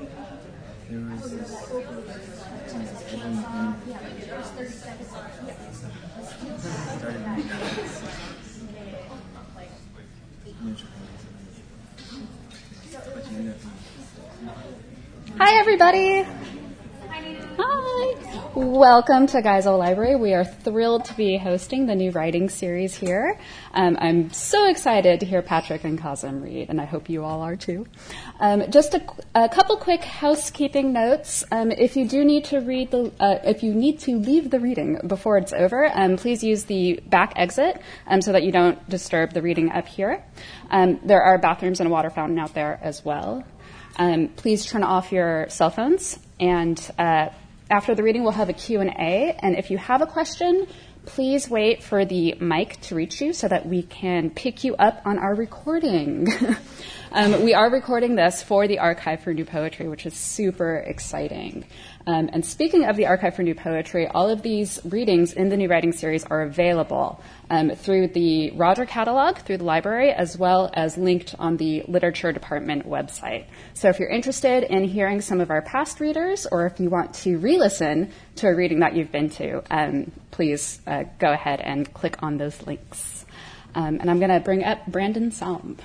This. Hi, everybody. Welcome to Geisel Library. We are thrilled to be hosting the new writing series here. Um, I'm so excited to hear Patrick and Kazim read, and I hope you all are too. Um, just a, a, couple quick housekeeping notes. Um, if you do need to read the, uh, if you need to leave the reading before it's over, um, please use the back exit um, so that you don't disturb the reading up here. Um, there are bathrooms and a water fountain out there as well. please turn off your cell phones and uh, after the reading, we'll have a Q&A, and if you have a question, please wait for the mic to reach you so that we can pick you up on our recording. um, we are recording this for the Archive for New Poetry, which is super exciting. Um, and speaking of the Archive for New Poetry, all of these readings in the New Writing Series are available um, through the Roger catalog, through the library, as well as linked on the Literature Department website. So if you're interested in hearing some of our past readers, or if you want to re listen to a reading that you've been to, um, please uh, go ahead and click on those links. Um, and I'm going to bring up Brandon Salm.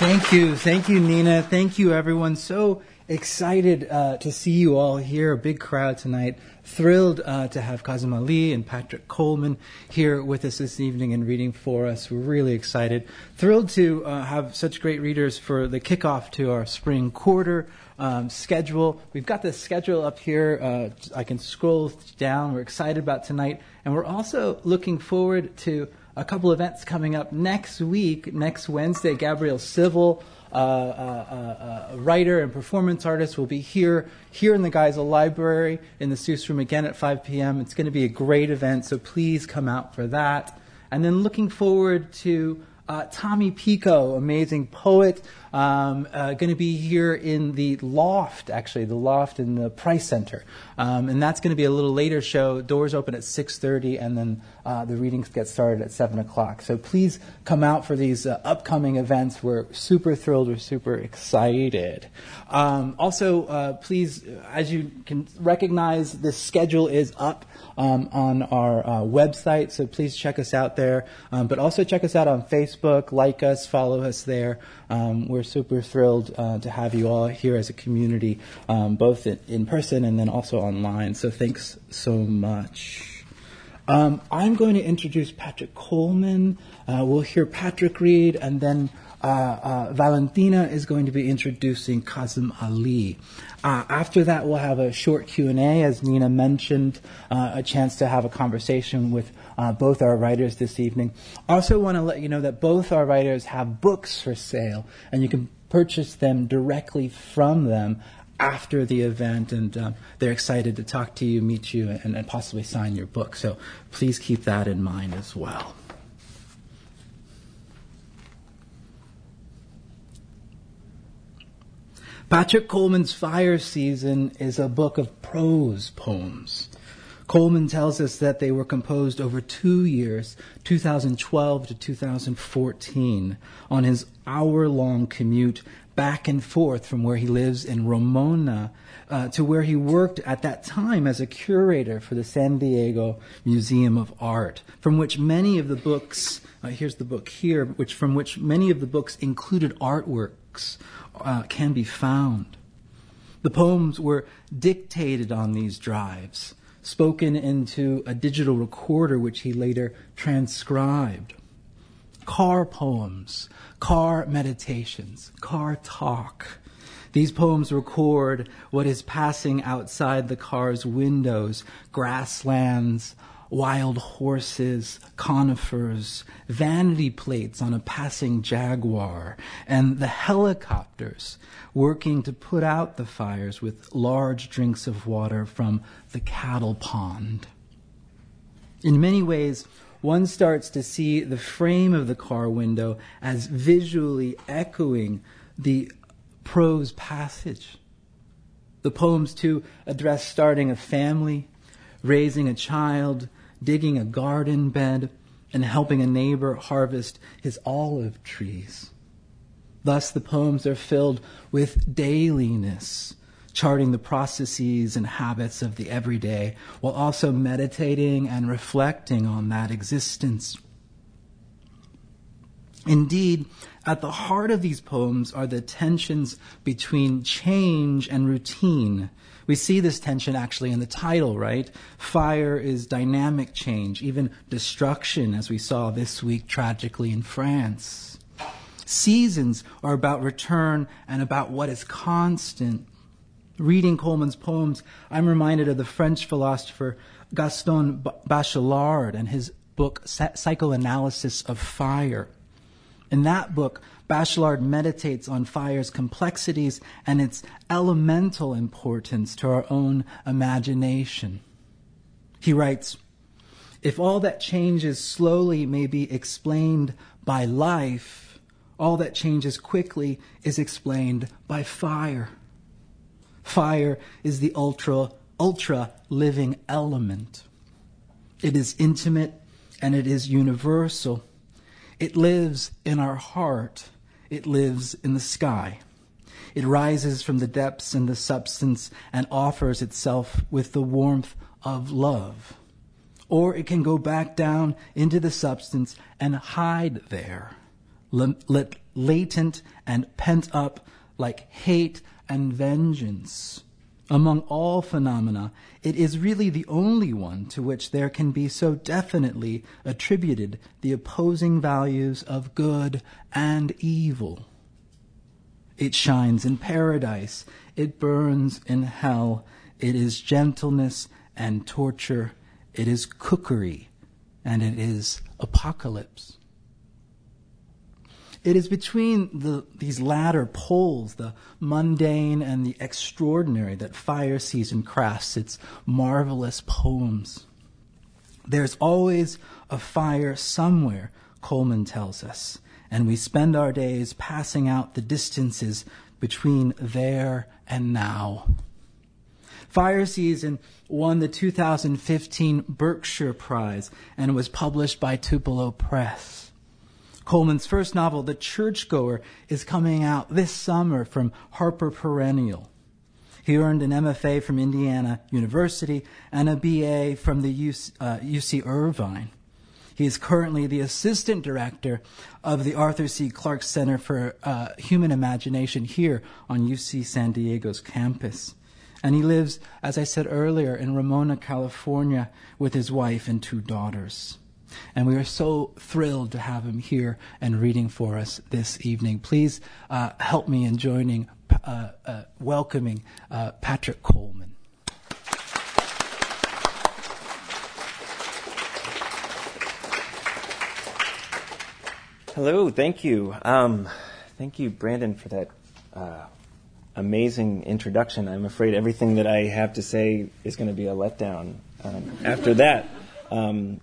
Thank you. Thank you, Nina. Thank you, everyone. So excited uh, to see you all here. A big crowd tonight. Thrilled uh, to have Kazim Ali and Patrick Coleman here with us this evening and reading for us. We're really excited. Thrilled to uh, have such great readers for the kickoff to our spring quarter um, schedule. We've got the schedule up here. Uh, I can scroll down. We're excited about tonight. And we're also looking forward to a couple events coming up next week. Next Wednesday, Gabrielle Civil, uh, uh, uh, writer and performance artist, will be here here in the Geisel Library in the Seuss Room again at 5 p.m. It's going to be a great event, so please come out for that. And then looking forward to uh, Tommy Pico, amazing poet, um, uh, going to be here in the loft, actually, the loft in the Price Center, um, and that's going to be a little later show. Doors open at 6:30, and then uh, the readings get started at 7 o'clock. So please come out for these uh, upcoming events. We're super thrilled. We're super excited. Um, also, uh, please, as you can recognize, this schedule is up um, on our uh, website, so please check us out there. Um, but also check us out on Facebook, like us, follow us there. Um, we're super thrilled uh, to have you all here as a community, um, both in, in, person and then also online. So thanks so much. Um, I'm going to introduce Patrick Coleman. Uh, we'll hear Patrick read, and then uh, uh, Valentina is going to be introducing Kazim Ali. Uh, after that, we'll have a short Q&A, as Nina mentioned, uh, a chance to have a conversation with uh, both our writers this evening. Also want to let you know that both our writers have books for sale, and you can purchase them directly from them after the event, and um, they're excited to talk to you, meet you, and, and possibly sign your book. So please keep that in mind as well. Patrick Coleman's Fire Season is a book of prose poems. Coleman tells us that they were composed over two years, 2012 to 2014, on his hour long commute back and forth from where he lives in Ramona uh, to where he worked at that time as a curator for the San Diego Museum of Art, from which many of the books, uh, here's the book here, which from which many of the books included artworks uh, can be found. The poems were dictated on these drives, spoken into a digital recorder, which he later transcribed. Car poems, car meditations, car talk. These poems record what is passing outside the car's windows grasslands, wild horses, conifers, vanity plates on a passing jaguar, and the helicopters working to put out the fires with large drinks of water from the cattle pond. In many ways, one starts to see the frame of the car window as visually echoing the prose passage. The poems, too, address starting a family, raising a child, digging a garden bed, and helping a neighbor harvest his olive trees. Thus, the poems are filled with dailiness, charting the processes and habits of the everyday, while also meditating and reflecting on that existence. Indeed, at the heart of these poems are the tensions between change and routine. We see this tension actually in the title, right? Fire is dynamic change, even destruction, as we saw this week tragically in France. Seasons are about return and about what is constant. Reading Coleman's poems, I'm reminded of the French philosopher Gaston Bachelard and his book Psychoanalysis of Fire. In that book, Bachelard meditates on fire's complexities and its elemental importance to our own imagination. He writes, If all that changes slowly may be explained by life, all that changes quickly is explained by fire. Fire is the ultra, ultra living element. It is intimate and it is universal. It lives in our heart. It lives in the sky. It rises from the depths in the substance and offers itself with the warmth of love. Or it can go back down into the substance and hide there, latent and pent up like hate and vengeance among all phenomena, it is really the only one to which there can be so definitely attributed the opposing values of good and evil. It shines in paradise, it burns in hell, it is gentleness and torture, it is cookery, and it is apocalypse. It is between the, these latter poles, the mundane and the extraordinary, that fire season crafts its marvelous poems. There's always a fire somewhere, Coleman tells us, and we spend our days passing out the distances between there and now. Fire Season won the 2015 Berkshire Prize and was published by Tupelo Press. Coleman's first novel, The Churchgoer, is coming out this summer from Harper Perennial. He earned an MFA from Indiana University and a BA from the UC, uh, UC Irvine. He is currently the assistant director of the Arthur C. Clarke Center for uh, Human Imagination here on UC San Diego's campus. And he lives, as I said earlier, in Ramona, California with his wife and two daughters. And we are so thrilled to have him here and reading for us this evening. Please uh, help me in joining, uh, uh, welcoming uh, Patrick Coleman. Hello, thank you. Um, thank you, Brandon, for that uh, amazing introduction. I'm afraid everything that I have to say is going to be a letdown um, after that. Um,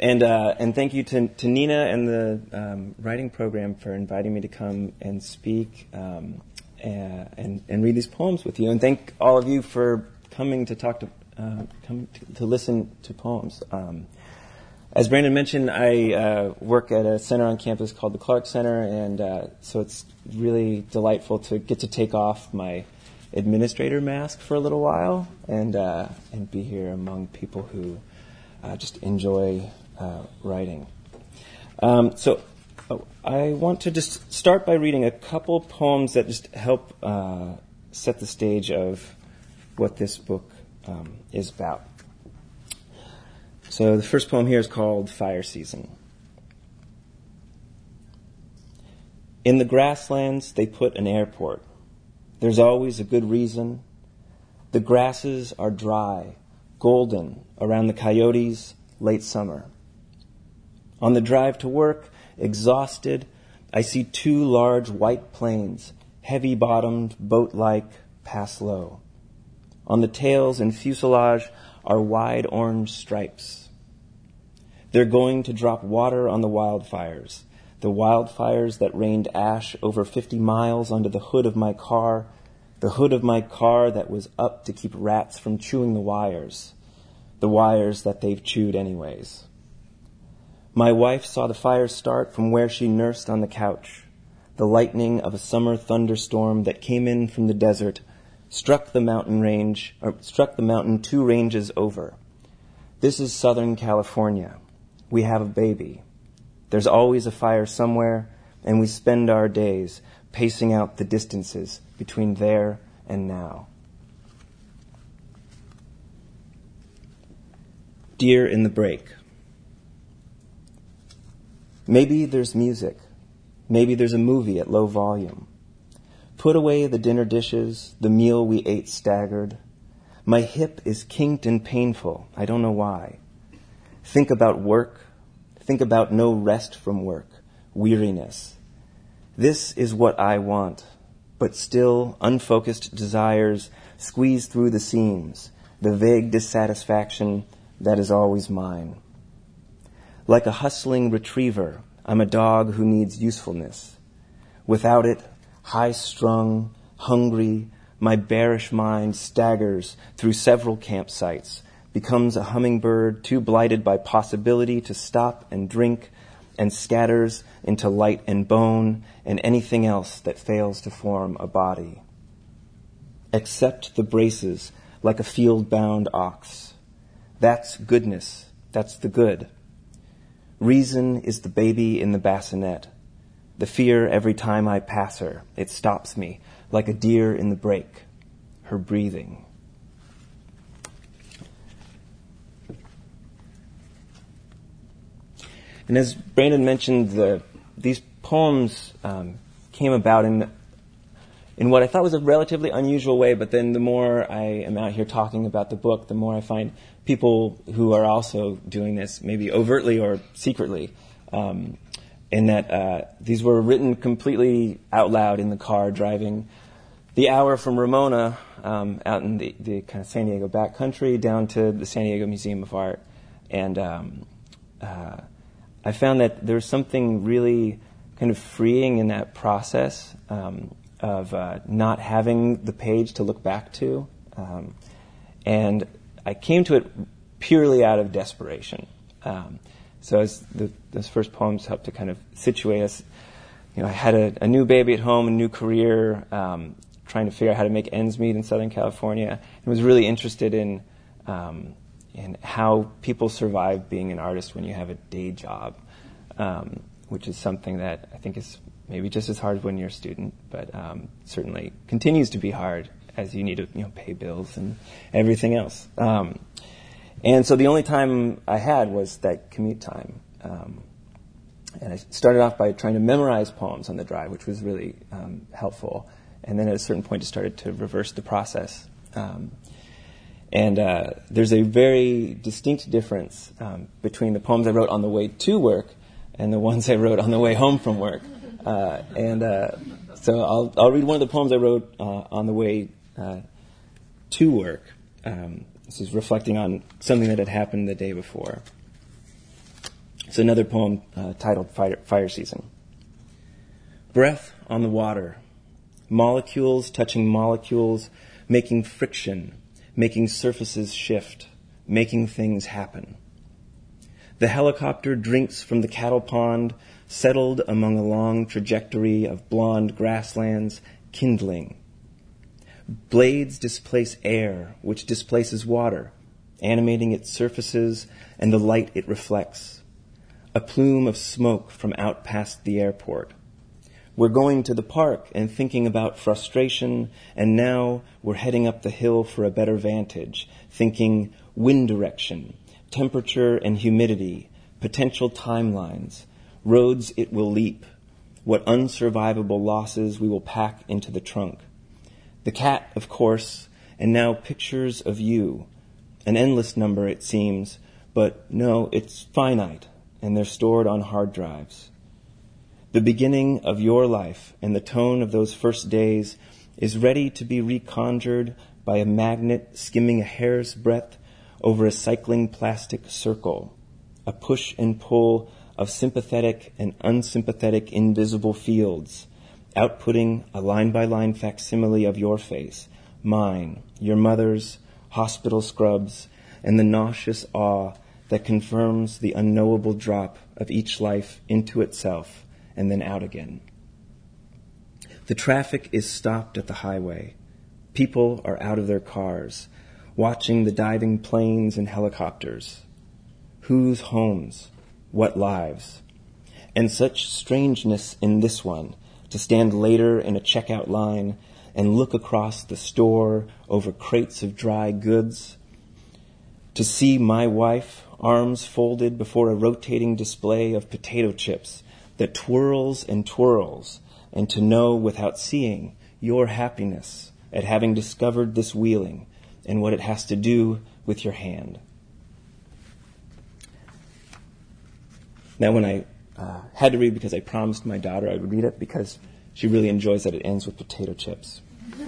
and, uh, and thank you to, to Nina and the um, writing program for inviting me to come and speak um, and, and read these poems with you. And thank all of you for coming to talk to, uh, come to, to, listen to poems. Um, as Brandon mentioned, I uh, work at a center on campus called the Clarke Center, and uh, so it's really delightful to get to take off my administrator mask for a little while and uh, and be here among people who just enjoy uh, writing. Um, so oh, I want to just start by reading a couple poems that just help uh, set the stage of what this book um, is about. So the first poem here is called Fire Season. In the grasslands, they put an airport. There's always a good reason. The grasses are dry, golden around the coyotes, late summer. On the drive to work, exhausted, I see two large white planes, heavy bottomed, boat like, pass low. On the tails and fuselage are wide orange stripes. They're going to drop water on the wildfires, the wildfires that rained ash over 50 miles under the hood of my car, the hood of my car that was up to keep rats from chewing the wires, the wires that they've chewed anyways. My wife saw the fire start from where she nursed on the couch. the lightning of a summer thunderstorm that came in from the desert struck the mountain range, or struck the mountain two ranges over. This is Southern California. We have a baby. There's always a fire somewhere, and we spend our days pacing out the distances between there and now. Deer in the Break. Maybe there's music. Maybe there's a movie at low volume. Put away the dinner dishes, the meal we ate staggered. My hip is kinked and painful. I don't know why. Think about work. Think about no rest from work, weariness. This is what I want, but still unfocused desires squeeze through the seams, the vague dissatisfaction that is always mine. Like a hustling retriever, I'm a dog who needs usefulness. Without it, high strung, hungry, my bearish mind staggers through several campsites, becomes a hummingbird too blighted by possibility to stop and drink, and scatters into light and bone and anything else that fails to form a body. Accept the braces like a field bound ox. That's goodness. That's the good. Reason is the baby in the bassinet the fear every time I pass her, it stops me like a deer in the brake, her breathing. And as Brandon mentioned, the, these poems um, came about in, in what I thought was a relatively unusual way, but then the more I am out here talking about the book, the more I find people who are also doing this, maybe overtly or secretly. Um, in that uh, these were written completely out loud in the car driving the hour from Ramona um, out in the, the, kind of San Diego backcountry down to the San Diego Museum of Art. And um, uh, I found that there was something really kind of freeing in that process um, of uh, not having the page to look back to. Um, and I came to it purely out of desperation. Um, so as the, those first poems helped to kind of situate us, you know, I had a, a new baby at home, a new career, um, trying to figure out how to make ends meet in Southern California, and was really interested in um, in how people survive being an artist when you have a day job, um, which is something that I think is maybe just as hard when you're a student, but um, certainly continues to be hard as you need to you know pay bills and everything else. Um, and so the only time I had was that commute time. Um, and I started off by trying to memorize poems on the drive, which was really um, helpful. And then at a certain point, I started to reverse the process. Um, and uh, there's a very distinct difference um, between the poems I wrote on the way to work and the ones I wrote on the way home from work. Uh, and uh, so I'll, I'll read one of the poems I wrote uh, on the way uh, to work. Um, this is reflecting on something that had happened the day before. It's another poem uh, titled Fire, Fire Season. Breath on the water, molecules touching molecules, making friction, making surfaces shift, making things happen. The helicopter drinks from the cattle pond, settled among a long trajectory of blond grasslands, kindling, Blades displace air, which displaces water, animating its surfaces and the light it reflects. A plume of smoke from out past the airport. We're going to the park and thinking about frustration, and now we're heading up the hill for a better vantage, thinking wind direction, temperature and humidity, potential timelines, roads it will leap, what unsurvivable losses we will pack into the trunk. The cat, of course, and now pictures of you. An endless number, it seems, but no, it's finite, and they're stored on hard drives. The beginning of your life and the tone of those first days is ready to be reconjured by a magnet skimming a hair's breadth over a cycling plastic circle, a push and pull of sympathetic and unsympathetic invisible fields outputting a line by line facsimile of your face, mine, your mother's, hospital scrubs, and the nauseous awe that confirms the unknowable drop of each life into itself and then out again. The traffic is stopped at the highway. People are out of their cars, watching the diving planes and helicopters. Whose homes? What lives? And such strangeness in this one to stand later in a checkout line and look across the store over crates of dry goods. To see my wife, arms folded before a rotating display of potato chips that twirls and twirls, and to know without seeing your happiness at having discovered this wheeling and what it has to do with your hand. Now, when I uh, had to read because I promised my daughter I would read it because she really enjoys that it ends with potato chips.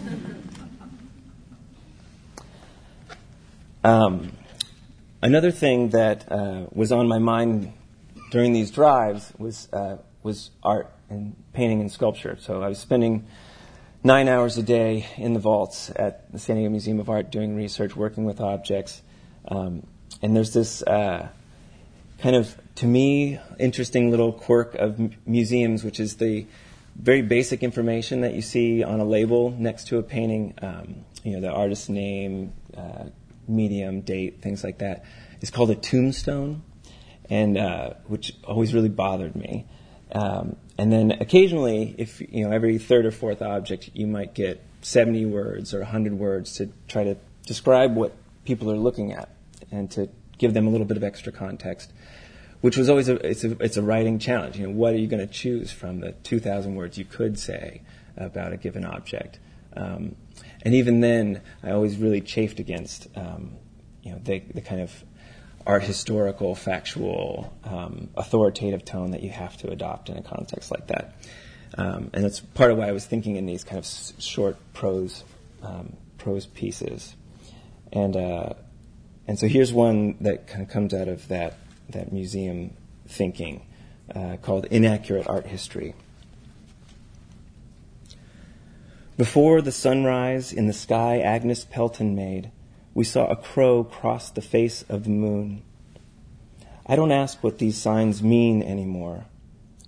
Um, another thing that uh, was on my mind during these drives was uh, was art and painting and sculpture. So I was spending nine hours a day in the vaults at the San Diego Museum of Art doing research, working with objects. Um, and there's this uh, kind of, to me, interesting little quirk of m- museums, which is the very basic information that you see on a label next to a painting. Um, you know, the artist's name, uh, medium, date, things like that. It's called a tombstone, and uh, which always really bothered me. Um, and then occasionally, if you know every third or fourth object, you might get 70 words or 100 words to try to describe what people are looking at and to give them a little bit of extra context, which was always a it's a it's a writing challenge. You know, what are you going to choose from the 2,000 words you could say about a given object? Um, and even then, I always really chafed against um, you know the the kind of art historical, factual, um, authoritative tone that you have to adopt in a context like that. Um, and that's part of why I was thinking in these kind of s- short prose um, prose pieces. And uh, and so here's one that kind of comes out of that that museum thinking uh, called inaccurate art history. Before the sunrise in the sky Agnes Pelton made, we saw a crow cross the face of the moon. I don't ask what these signs mean anymore.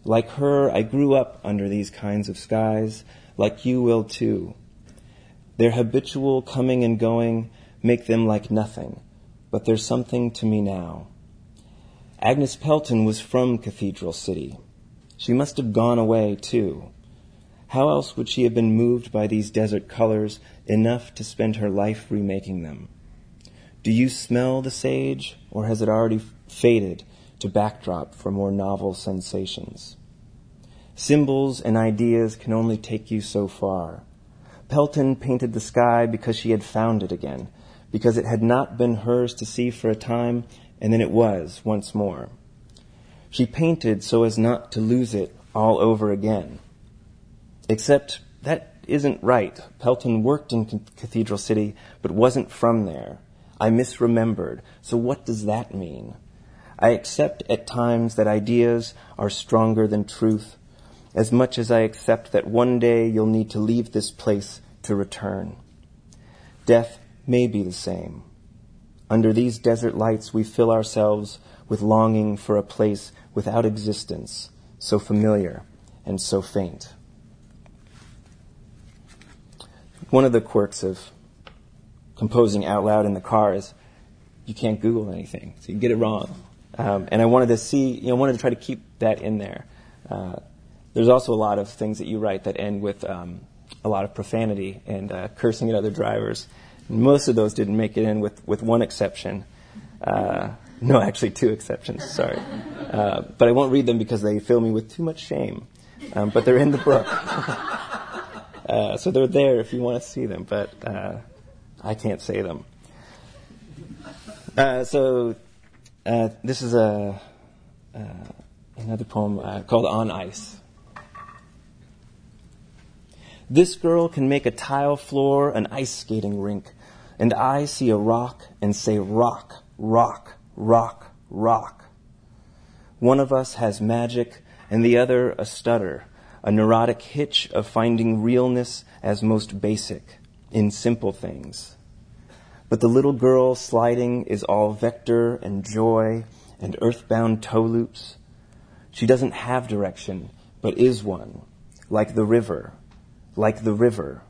Like her, I grew up under these kinds of skies, like you will too. Their habitual coming and going make them like nothing, but there's something to me now. Agnes Pelton was from Cathedral City. She must have gone away too. How else would she have been moved by these desert colors enough to spend her life remaking them? Do you smell the sage, or has it already faded to backdrop for more novel sensations? Symbols and ideas can only take you so far. Pelton painted the sky because she had found it again, because it had not been hers to see for a time, and then it was once more. She painted so as not to lose it all over again. Except that isn't right. Pelton worked in Cathedral City, but wasn't from there. I misremembered. So what does that mean? I accept at times that ideas are stronger than truth, as much as I accept that one day you'll need to leave this place to return. Death may be the same. Under these desert lights, we fill ourselves with longing for a place without existence, so familiar and so faint. One of the quirks of composing out loud in the car is you can't Google anything, so you get it wrong. Um, and I wanted to see, you know, I wanted to try to keep that in there. Uh, there's also a lot of things that you write that end with um, a lot of profanity and uh, cursing at other drivers. Most of those didn't make it in, with with one exception. Uh, no, actually, two exceptions. Sorry, uh, but I won't read them because they fill me with too much shame. Um, but they're in the book, uh, so they're there if you want to see them. But uh, I can't say them. Uh, so uh, this is a another poem called "On Ice." This girl can make a tile floor an ice skating rink, and I see a rock and say rock, rock, rock, rock. One of us has magic, and the other a stutter, a neurotic hitch of finding realness as most basic in simple things. But the little girl sliding is all vector and joy and earthbound toe loops. She doesn't have direction, but is one, like the river, like the river,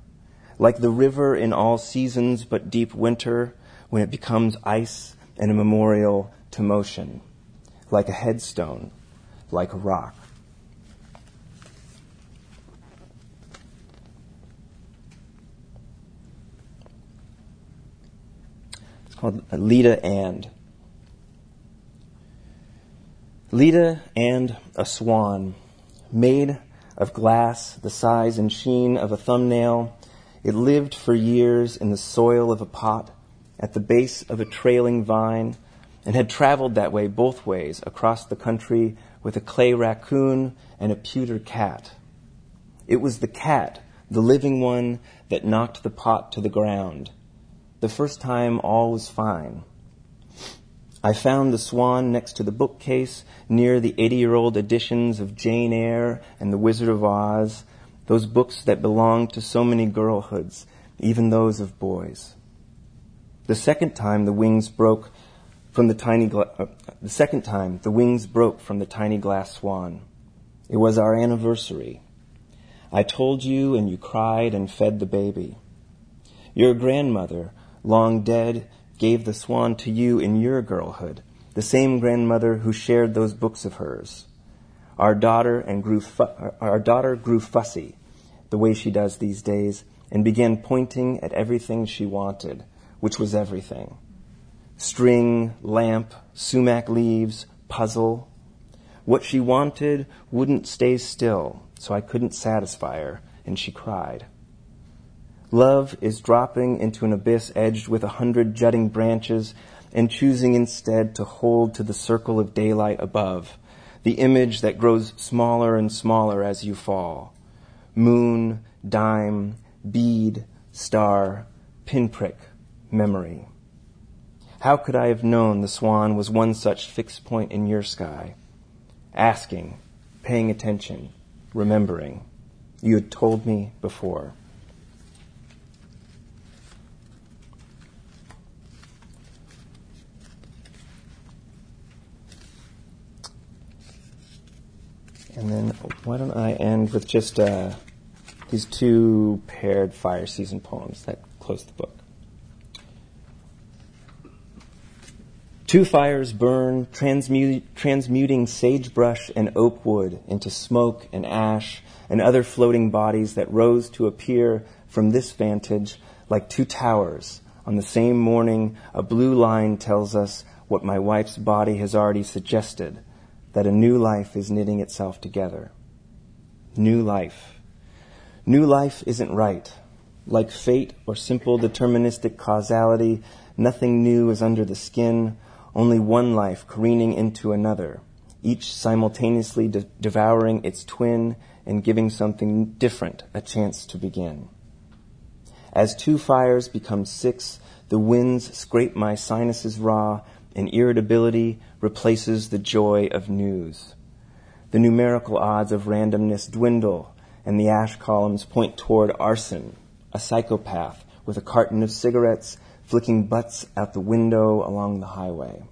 like the river in all seasons but deep winter when it becomes ice and a memorial to motion, like a headstone, like a rock. It's called Leda and. Leda and a swan, made of glass the size and sheen of a thumbnail. It lived for years in the soil of a pot at the base of a trailing vine and had traveled that way both ways across the country with a clay raccoon and a pewter cat. It was the cat, the living one, that knocked the pot to the ground. The first time all was fine. I found the swan next to the bookcase near the 80 year old editions of Jane Eyre and The Wizard of Oz, those books that belonged to so many girlhoods, even those of boys. The second time the wings broke from the tiny, gla- uh, the second time the wings broke from the tiny glass swan. It was our anniversary. I told you and you cried and fed the baby. Your grandmother, long dead, gave the swan to you in your girlhood, the same grandmother who shared those books of hers. Our daughter and grew fu- our daughter grew fussy, the way she does these days, and began pointing at everything she wanted which was everything string, lamp, sumac leaves, puzzle. What she wanted wouldn't stay still, so I couldn't satisfy her, and she cried. Love is dropping into an abyss edged with a hundred jutting branches and choosing instead to hold to the circle of daylight above, the image that grows smaller and smaller as you fall. Moon, dime, bead, star, pinprick, memory. How could I have known the swan was one such fixed point in your sky? Asking, paying attention, remembering. You had told me before. And then why don't I end with just uh, these two paired fire season poems that close the book. Two fires burn, transmuting sagebrush and oak wood into smoke and ash and other floating bodies that rose to appear from this vantage like two towers. On the same morning, a blue line tells us what my wife's body has already suggested that a new life is knitting itself together. New life. New life isn't right. Like fate or simple deterministic causality, nothing new is under the skin only one life careening into another, each simultaneously de- devouring its twin and giving something different a chance to begin. As two fires become six, the winds scrape my sinuses raw, and irritability replaces the joy of news. The numerical odds of randomness dwindle, and the ash columns point toward arson, a psychopath with a carton of cigarettes flicking butts out the window along the highway.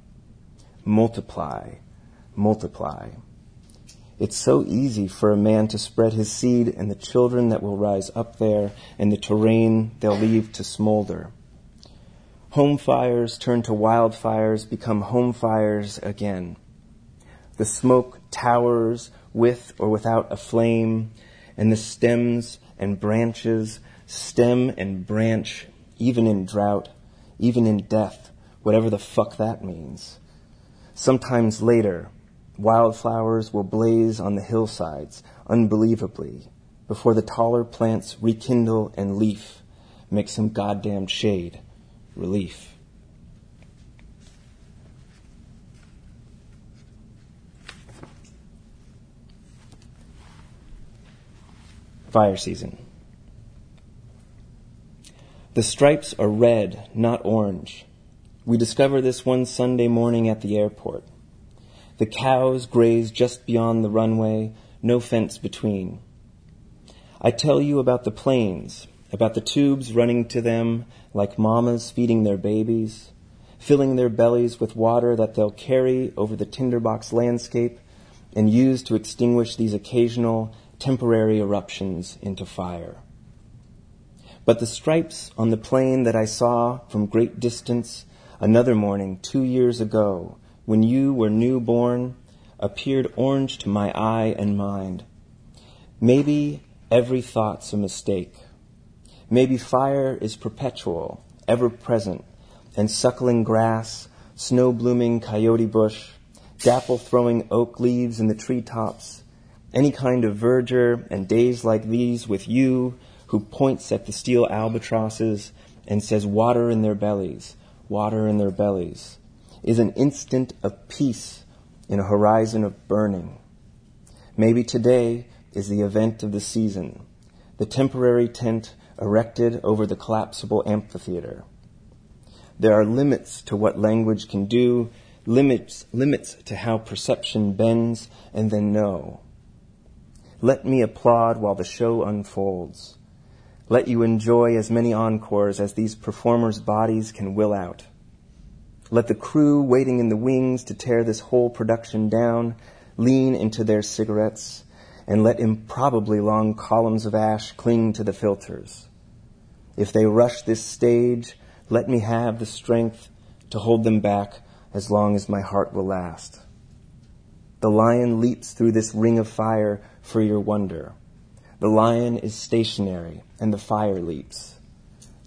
Multiply, multiply. It's so easy for a man to spread his seed and the children that will rise up there and the terrain they'll leave to smolder. Home fires turn to wildfires, become home fires again. The smoke towers with or without a flame, and the stems and branches stem and branch even in drought even in death, whatever the fuck that means. Sometimes later, wildflowers will blaze on the hillsides unbelievably before the taller plants rekindle and leaf, make some goddamn shade, relief. Fire season. The stripes are red, not orange. We discover this one Sunday morning at the airport. The cows graze just beyond the runway, no fence between. I tell you about the planes, about the tubes running to them like mamas feeding their babies, filling their bellies with water that they'll carry over the tinderbox landscape and use to extinguish these occasional temporary eruptions into fire. But the stripes on the plane that I saw from great distance another morning two years ago, when you were newborn, appeared orange to my eye and mind. Maybe every thought's a mistake. Maybe fire is perpetual, ever present, and suckling grass, snow blooming coyote bush, dapple throwing oak leaves in the treetops, any kind of verdure and days like these with you who points at the steel albatrosses and says, Water in their bellies, water in their bellies, is an instant of peace in a horizon of burning. Maybe today is the event of the season, the temporary tent erected over the collapsible amphitheater. There are limits to what language can do, limits, limits to how perception bends and then no. Let me applaud while the show unfolds. Let you enjoy as many encores as these performers' bodies can will out. Let the crew waiting in the wings to tear this whole production down lean into their cigarettes and let improbably long columns of ash cling to the filters. If they rush this stage, let me have the strength to hold them back as long as my heart will last. The lion leaps through this ring of fire for your wonder. The lion is stationary and the fire leaps.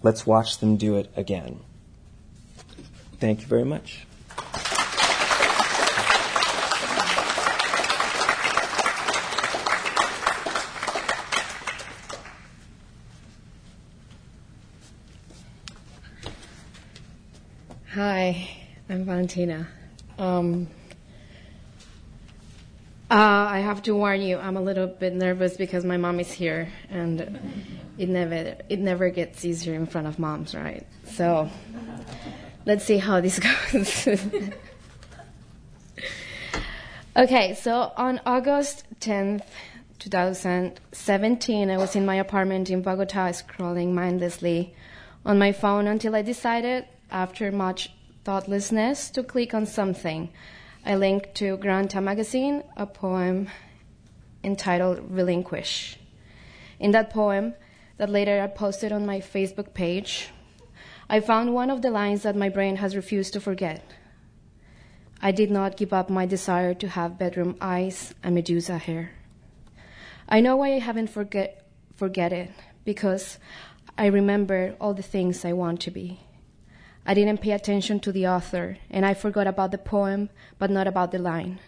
Let's watch them do it again. Thank you very much. Hi, I'm Valentina. Um, uh, I have to warn you, I'm a little bit nervous because my mom is here, and it never it never gets easier in front of moms, right? So let's see how this goes. okay, so on August 10th, 2017, I was in my apartment in Bogota scrolling mindlessly on my phone until I decided, after much thoughtlessness, to click on something I linked to Granta magazine a poem entitled Relinquish. In that poem, that later I posted on my Facebook page, I found one of the lines that my brain has refused to forget. I did not give up my desire to have bedroom eyes and Medusa hair. I know why I haven't forget, forget it, because I remember all the things I want to be. I didn't pay attention to the author, and I forgot about the poem, but not about the line.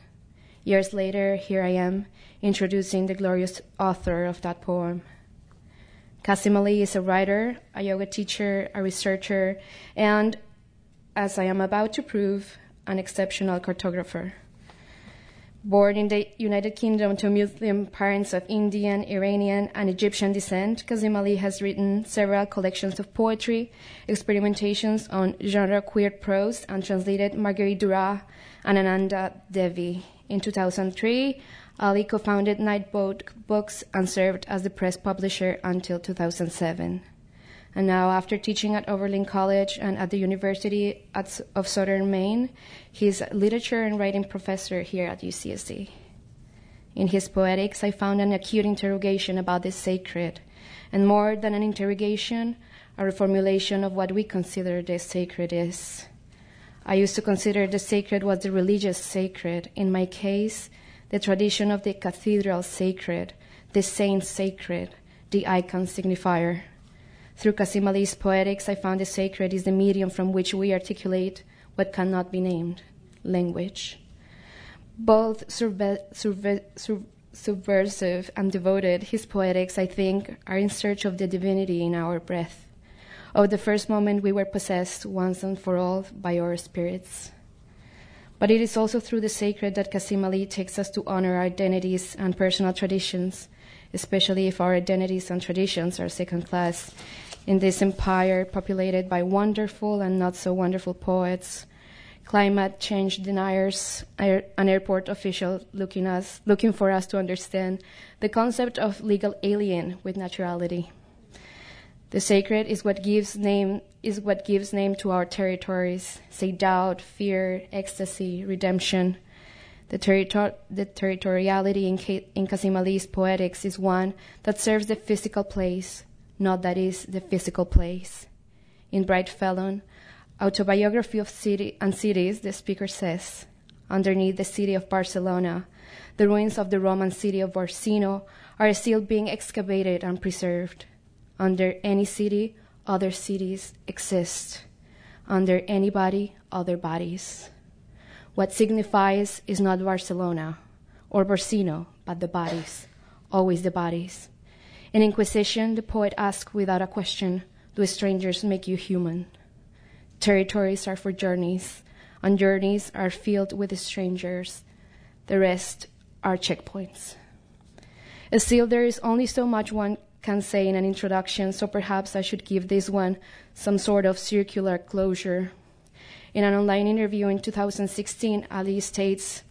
Years later, here I am, introducing the glorious author of that poem. Kazim Ali is a writer, a yoga teacher, a researcher, and, as I am about to prove, an exceptional cartographer. Born in the United Kingdom to Muslim parents of Indian, Iranian, and Egyptian descent, Kazim Ali has written several collections of poetry, experimentations on genre queer prose, and translated Marguerite Duras and Ananda Devi. In 2003, Ali co founded Nightboat Books and served as the press publisher until 2007. And now, after teaching at Oberlin College and at the University of Southern Maine, he's a literature and writing professor here at UCSD. In his poetics, I found an acute interrogation about the sacred, and more than an interrogation, a reformulation of what we consider the sacred is. I used to consider the sacred was the religious sacred. In my case, the tradition of the cathedral sacred, the saint sacred, the icon signifier. Through Kazim Ali's poetics, I found the sacred is the medium from which we articulate what cannot be named language. Both surve- surve- sur- subversive and devoted, his poetics, I think, are in search of the divinity in our breath, of the first moment we were possessed once and for all by our spirits. But it is also through the sacred that Kazim Ali takes us to honor our identities and personal traditions, especially if our identities and traditions are second class in this empire populated by wonderful and not so wonderful poets, climate change deniers, an airport official looking, us, looking for us to understand the concept of legal alien with naturality. The sacred is what gives name is what gives name to our territories, say doubt, fear, ecstasy, redemption. The, the territoriality in, K- in Kazim Ali's poetics is one that serves the physical place, not that is the physical place. In Bright Felon, Autobiography of City and Cities, the speaker says, underneath the city of Barcelona, the ruins of the Roman city of Orsino are still being excavated and preserved. Under any city, other cities exist. Under anybody, other bodies. What signifies is not Barcelona or Orsino, but the bodies, always the bodies. In Inquisition, the poet asks without a question, Do strangers make you human? Territories are for journeys, and journeys are filled with strangers. The rest are checkpoints. Still, there is only so much one can say in an introduction, so perhaps I should give this one some sort of circular closure. In an online interview in 2016, Ali states,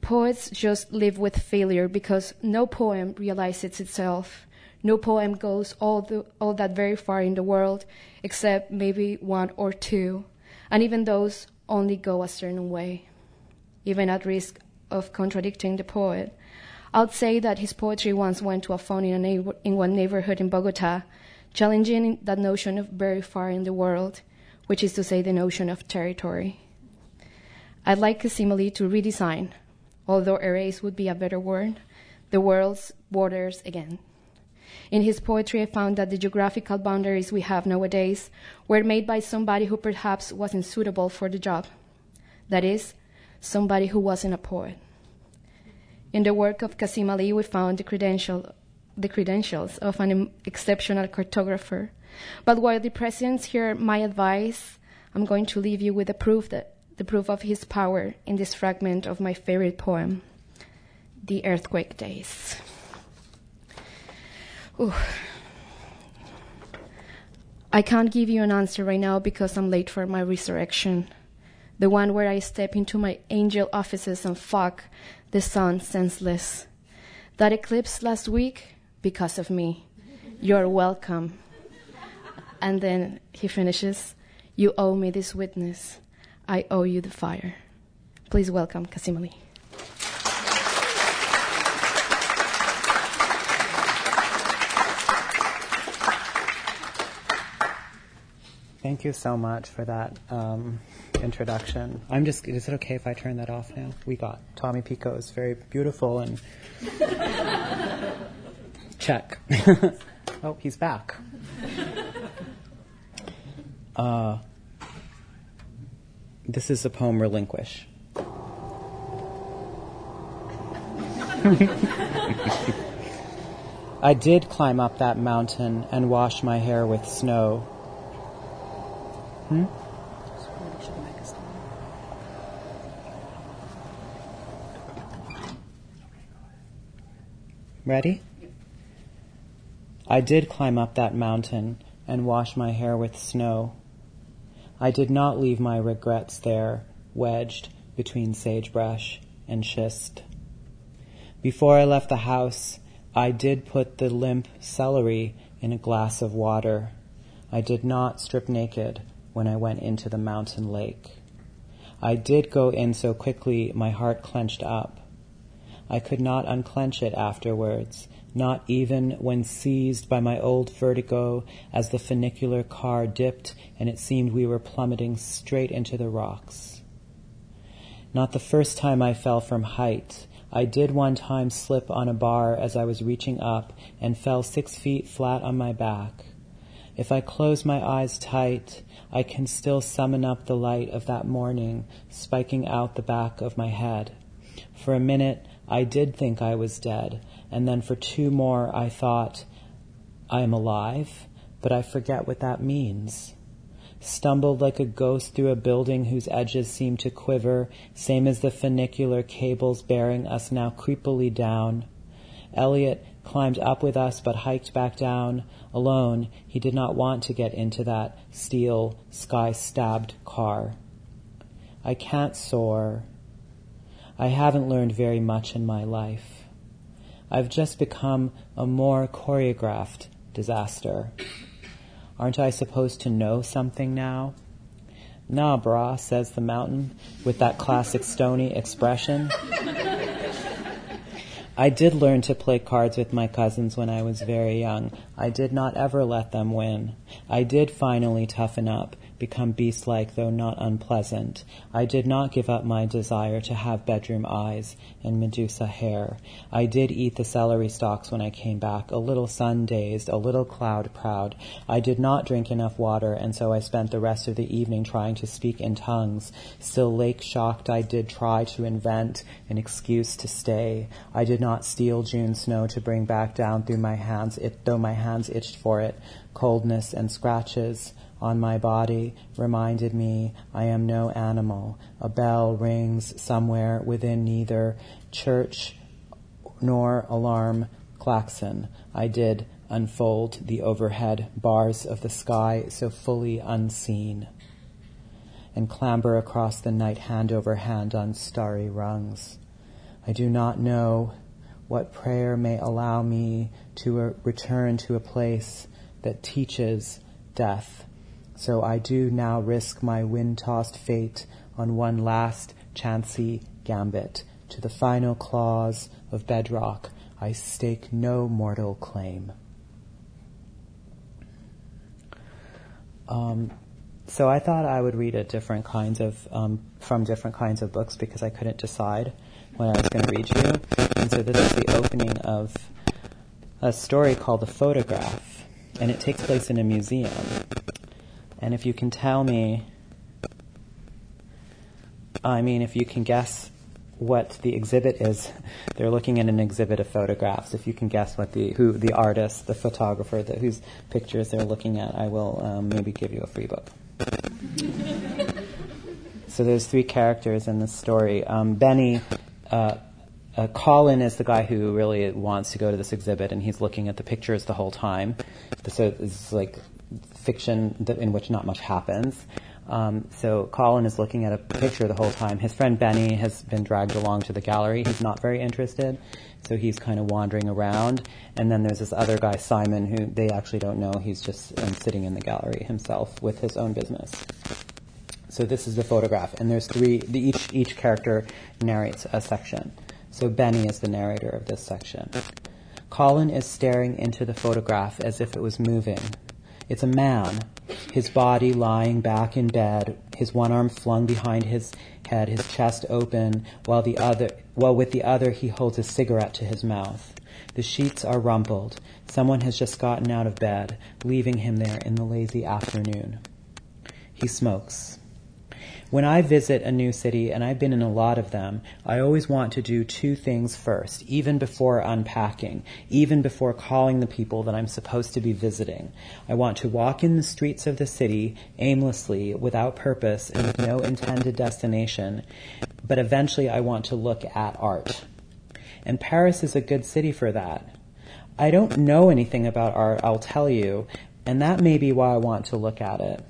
Poets just live with failure because no poem realizes itself. No poem goes all, the, all that very far in the world, except maybe one or two. And even those only go a certain way. Even at risk of contradicting the poet, I'd say that his poetry once went to a phone in, a neighbor, in one neighborhood in Bogota, challenging that notion of very far in the world, which is to say the notion of territory. I'd like Kazim Ali to redesign, although erase would be a better word, the world's borders again. In his poetry, I found that the geographical boundaries we have nowadays were made by somebody who perhaps wasn't suitable for the job. That is, somebody who wasn't a poet. In the work of Kazim Ali, we found the, credential, the credentials of an exceptional cartographer. But while the presidents hear my advice, I'm going to leave you with the proof that the proof of his power in this fragment of my favorite poem, The Earthquake Days. I can't give you an answer right now because I'm late for my resurrection. The one where I step into my angel offices and fuck the sun senseless. That eclipse last week, because of me. You're welcome. And then he finishes, You owe me this witness. I owe you the fire. Please welcome Kazim Thank you so much for that um, introduction. I'm just. Is it okay if I turn that off now? We got Tommy Pico is very beautiful and check. oh, he's back. Uh, this is the poem Relinquish. I did climb up that mountain and wash my hair with snow Hmm? Ready? I did climb up that mountain and wash my hair with snow. I did not leave my regrets there, wedged between sagebrush and schist. Before I left the house, I did put the limp celery in a glass of water. I did not strip naked when I went into the mountain lake. I did go in so quickly my heart clenched up. I could not unclench it afterwards, not even when seized by my old vertigo as the funicular car dipped and it seemed we were plummeting straight into the rocks. Not the first time I fell from height. I did one time slip on a bar as I was reaching up and fell six feet flat on my back. If I close my eyes tight, I can still summon up the light of that morning spiking out the back of my head. For a minute, I did think I was dead, and then for two more, I thought, I am alive, but I forget what that means. Stumbled like a ghost through a building whose edges seemed to quiver, same as the funicular cables bearing us now creepily down. Elliot climbed up with us but hiked back down. Alone, he did not want to get into that steel, sky stabbed car. I can't soar. I haven't learned very much in my life. I've just become a more choreographed disaster. Aren't I supposed to know something now? Nah, brah, says the mountain with that classic stony expression. I did learn to play cards with my cousins when I was very young. I did not ever let them win. I did finally toughen up become beast-like though not unpleasant. I did not give up my desire to have bedroom eyes and Medusa hair. I did eat the celery stalks when I came back, a little sun-dazed, a little cloud-proud. I did not drink enough water, and so I spent the rest of the evening trying to speak in tongues. Still lake-shocked, I did try to invent an excuse to stay. I did not steal June snow to bring back down through my hands, it, though my hands itched for it, coldness and scratches on my body reminded me I am no animal. A bell rings somewhere within neither church nor alarm klaxon. I did unfold the overhead bars of the sky so fully unseen and clamber across the night hand over hand on starry rungs. I do not know what prayer may allow me to uh, return to a place that teaches death so I do now risk my wind-tossed fate on one last chancy gambit. To the final clause of bedrock, I stake no mortal claim. Um, so I thought I would read a different kinds of um, from different kinds of books because I couldn't decide what I was going to read you. And so this is the opening of a story called The Photograph, and it takes place in a museum. And if you can tell me, I mean, if you can guess what the exhibit is, they're looking at an exhibit of photographs. If you can guess what the who the artist, the photographer, the, whose pictures they're looking at, I will um, maybe give you a free book. so there's three characters in the story. Um, Benny. Uh, uh, Colin is the guy who really wants to go to this exhibit, and he's looking at the pictures the whole time. So it's like fiction that, in which not much happens. Um, so Colin is looking at a picture the whole time. His friend Benny has been dragged along to the gallery. He's not very interested, so he's kind of wandering around. And then there's this other guy, Simon, who they actually don't know. He's just um, sitting in the gallery himself with his own business. So this is the photograph, and there's three. The, each each character narrates a section. So Benny is the narrator of this section. Colin is staring into the photograph as if it was moving. It's a man, his body lying back in bed, his one arm flung behind his head, his chest open, while the other, while with the other he holds a cigarette to his mouth. The sheets are rumpled. Someone has just gotten out of bed, leaving him there in the lazy afternoon. He smokes. When I visit a new city, and I've been in a lot of them, I always want to do two things first, even before unpacking, even before calling the people that I'm supposed to be visiting. I want to walk in the streets of the city aimlessly, without purpose, and with no intended destination, but eventually I want to look at art. And Paris is a good city for that. I don't know anything about art, I'll tell you, and that may be why I want to look at it.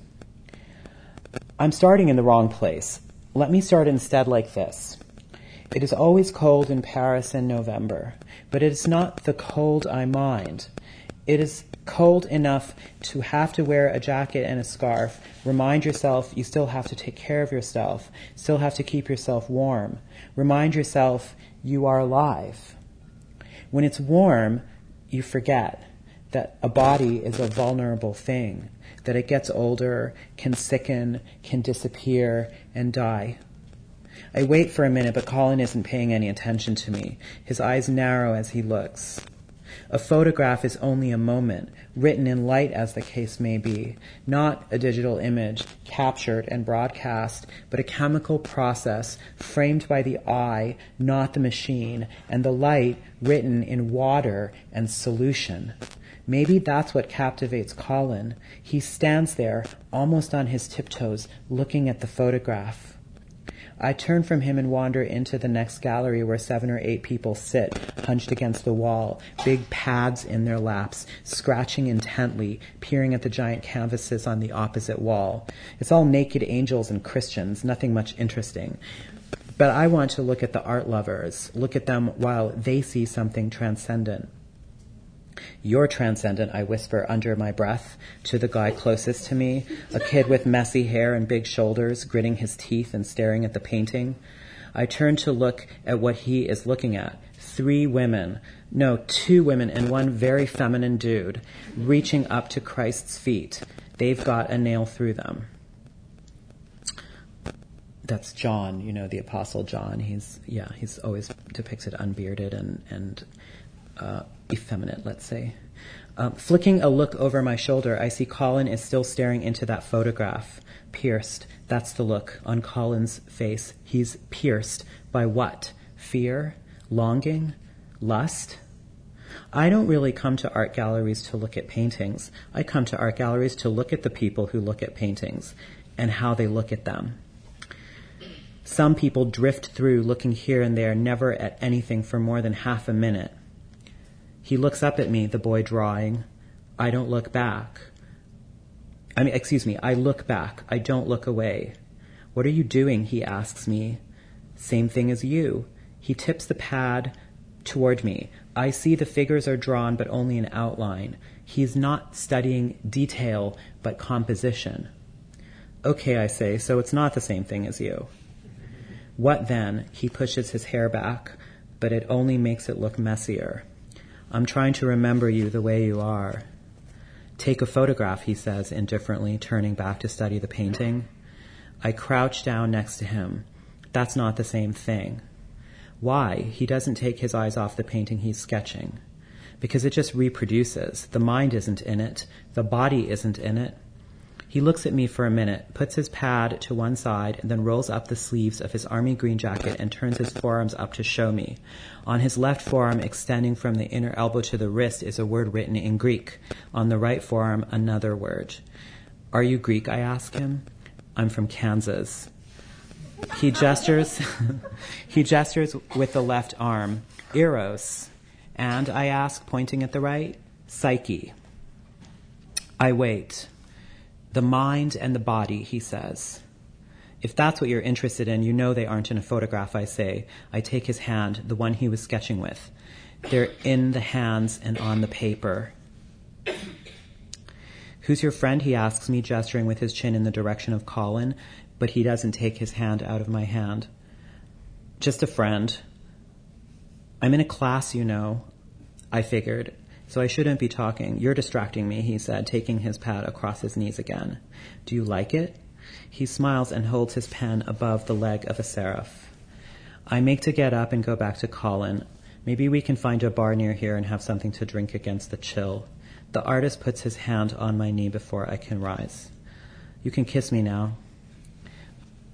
I'm starting in the wrong place. Let me start instead like this. It is always cold in Paris in November, but it is not the cold I mind. It is cold enough to have to wear a jacket and a scarf. Remind yourself you still have to take care of yourself, still have to keep yourself warm. Remind yourself you are alive. When it's warm, you forget that a body is a vulnerable thing that it gets older, can sicken, can disappear, and die. I wait for a minute, but Colin isn't paying any attention to me. His eyes narrow as he looks. A photograph is only a moment, written in light as the case may be, not a digital image captured and broadcast, but a chemical process framed by the eye, not the machine, and the light written in water and solution. Maybe that's what captivates Colin. He stands there, almost on his tiptoes, looking at the photograph. I turn from him and wander into the next gallery where seven or eight people sit, hunched against the wall, big pads in their laps, scratching intently, peering at the giant canvases on the opposite wall. It's all naked angels and Christians, nothing much interesting. But I want to look at the art lovers, look at them while they see something transcendent. You're transcendent, I whisper under my breath to the guy closest to me, a kid with messy hair and big shoulders, gritting his teeth and staring at the painting. I turn to look at what he is looking at, three women, no, two women and one very feminine dude reaching up to Christ's feet. They've got a nail through them. That's John, you know, the Apostle John. He's, yeah, he's always depicted unbearded and, and uh, effeminate, let's say. Um, flicking a look over my shoulder, I see Colin is still staring into that photograph, pierced. That's the look on Colin's face. He's pierced by what? Fear? Longing? Lust? I don't really come to art galleries to look at paintings. I come to art galleries to look at the people who look at paintings and how they look at them. Some people drift through looking here and there, never at anything for more than half a minute. He looks up at me, the boy drawing. I don't look back. I mean, excuse me, I look back. I don't look away. What are you doing? He asks me. Same thing as you. He tips the pad toward me. I see the figures are drawn, but only in outline. He's not studying detail, but composition. Okay, I say, so it's not the same thing as you. What then? He pushes his hair back, but it only makes it look messier. I'm trying to remember you the way you are. Take a photograph, he says indifferently, turning back to study the painting. I crouch down next to him. That's not the same thing. Why? He doesn't take his eyes off the painting he's sketching. Because it just reproduces. The mind isn't in it. The body isn't in it. He looks at me for a minute, puts his pad to one side, and then rolls up the sleeves of his army green jacket and turns his forearms up to show me. On his left forearm, extending from the inner elbow to the wrist, is a word written in Greek. On the right forearm, another word. Are you Greek? I ask him. I'm from Kansas. He gestures, he gestures with the left arm, eros, and I ask, pointing at the right, psyche. I wait. The mind and the body, he says. If that's what you're interested in, you know they aren't in a photograph, I say. I take his hand, the one he was sketching with. They're in the hands and on the paper. Who's your friend? He asks me, gesturing with his chin in the direction of Colin but he doesn't take his hand out of my hand. Just a friend. I'm in a class, you know, I figured, so I shouldn't be talking. You're distracting me, he said, taking his pad across his knees again. Do you like it? He smiles and holds his pen above the leg of a seraph. I make to get up and go back to Colin. Maybe we can find a bar near here and have something to drink against the chill. The artist puts his hand on my knee before I can rise. You can kiss me now.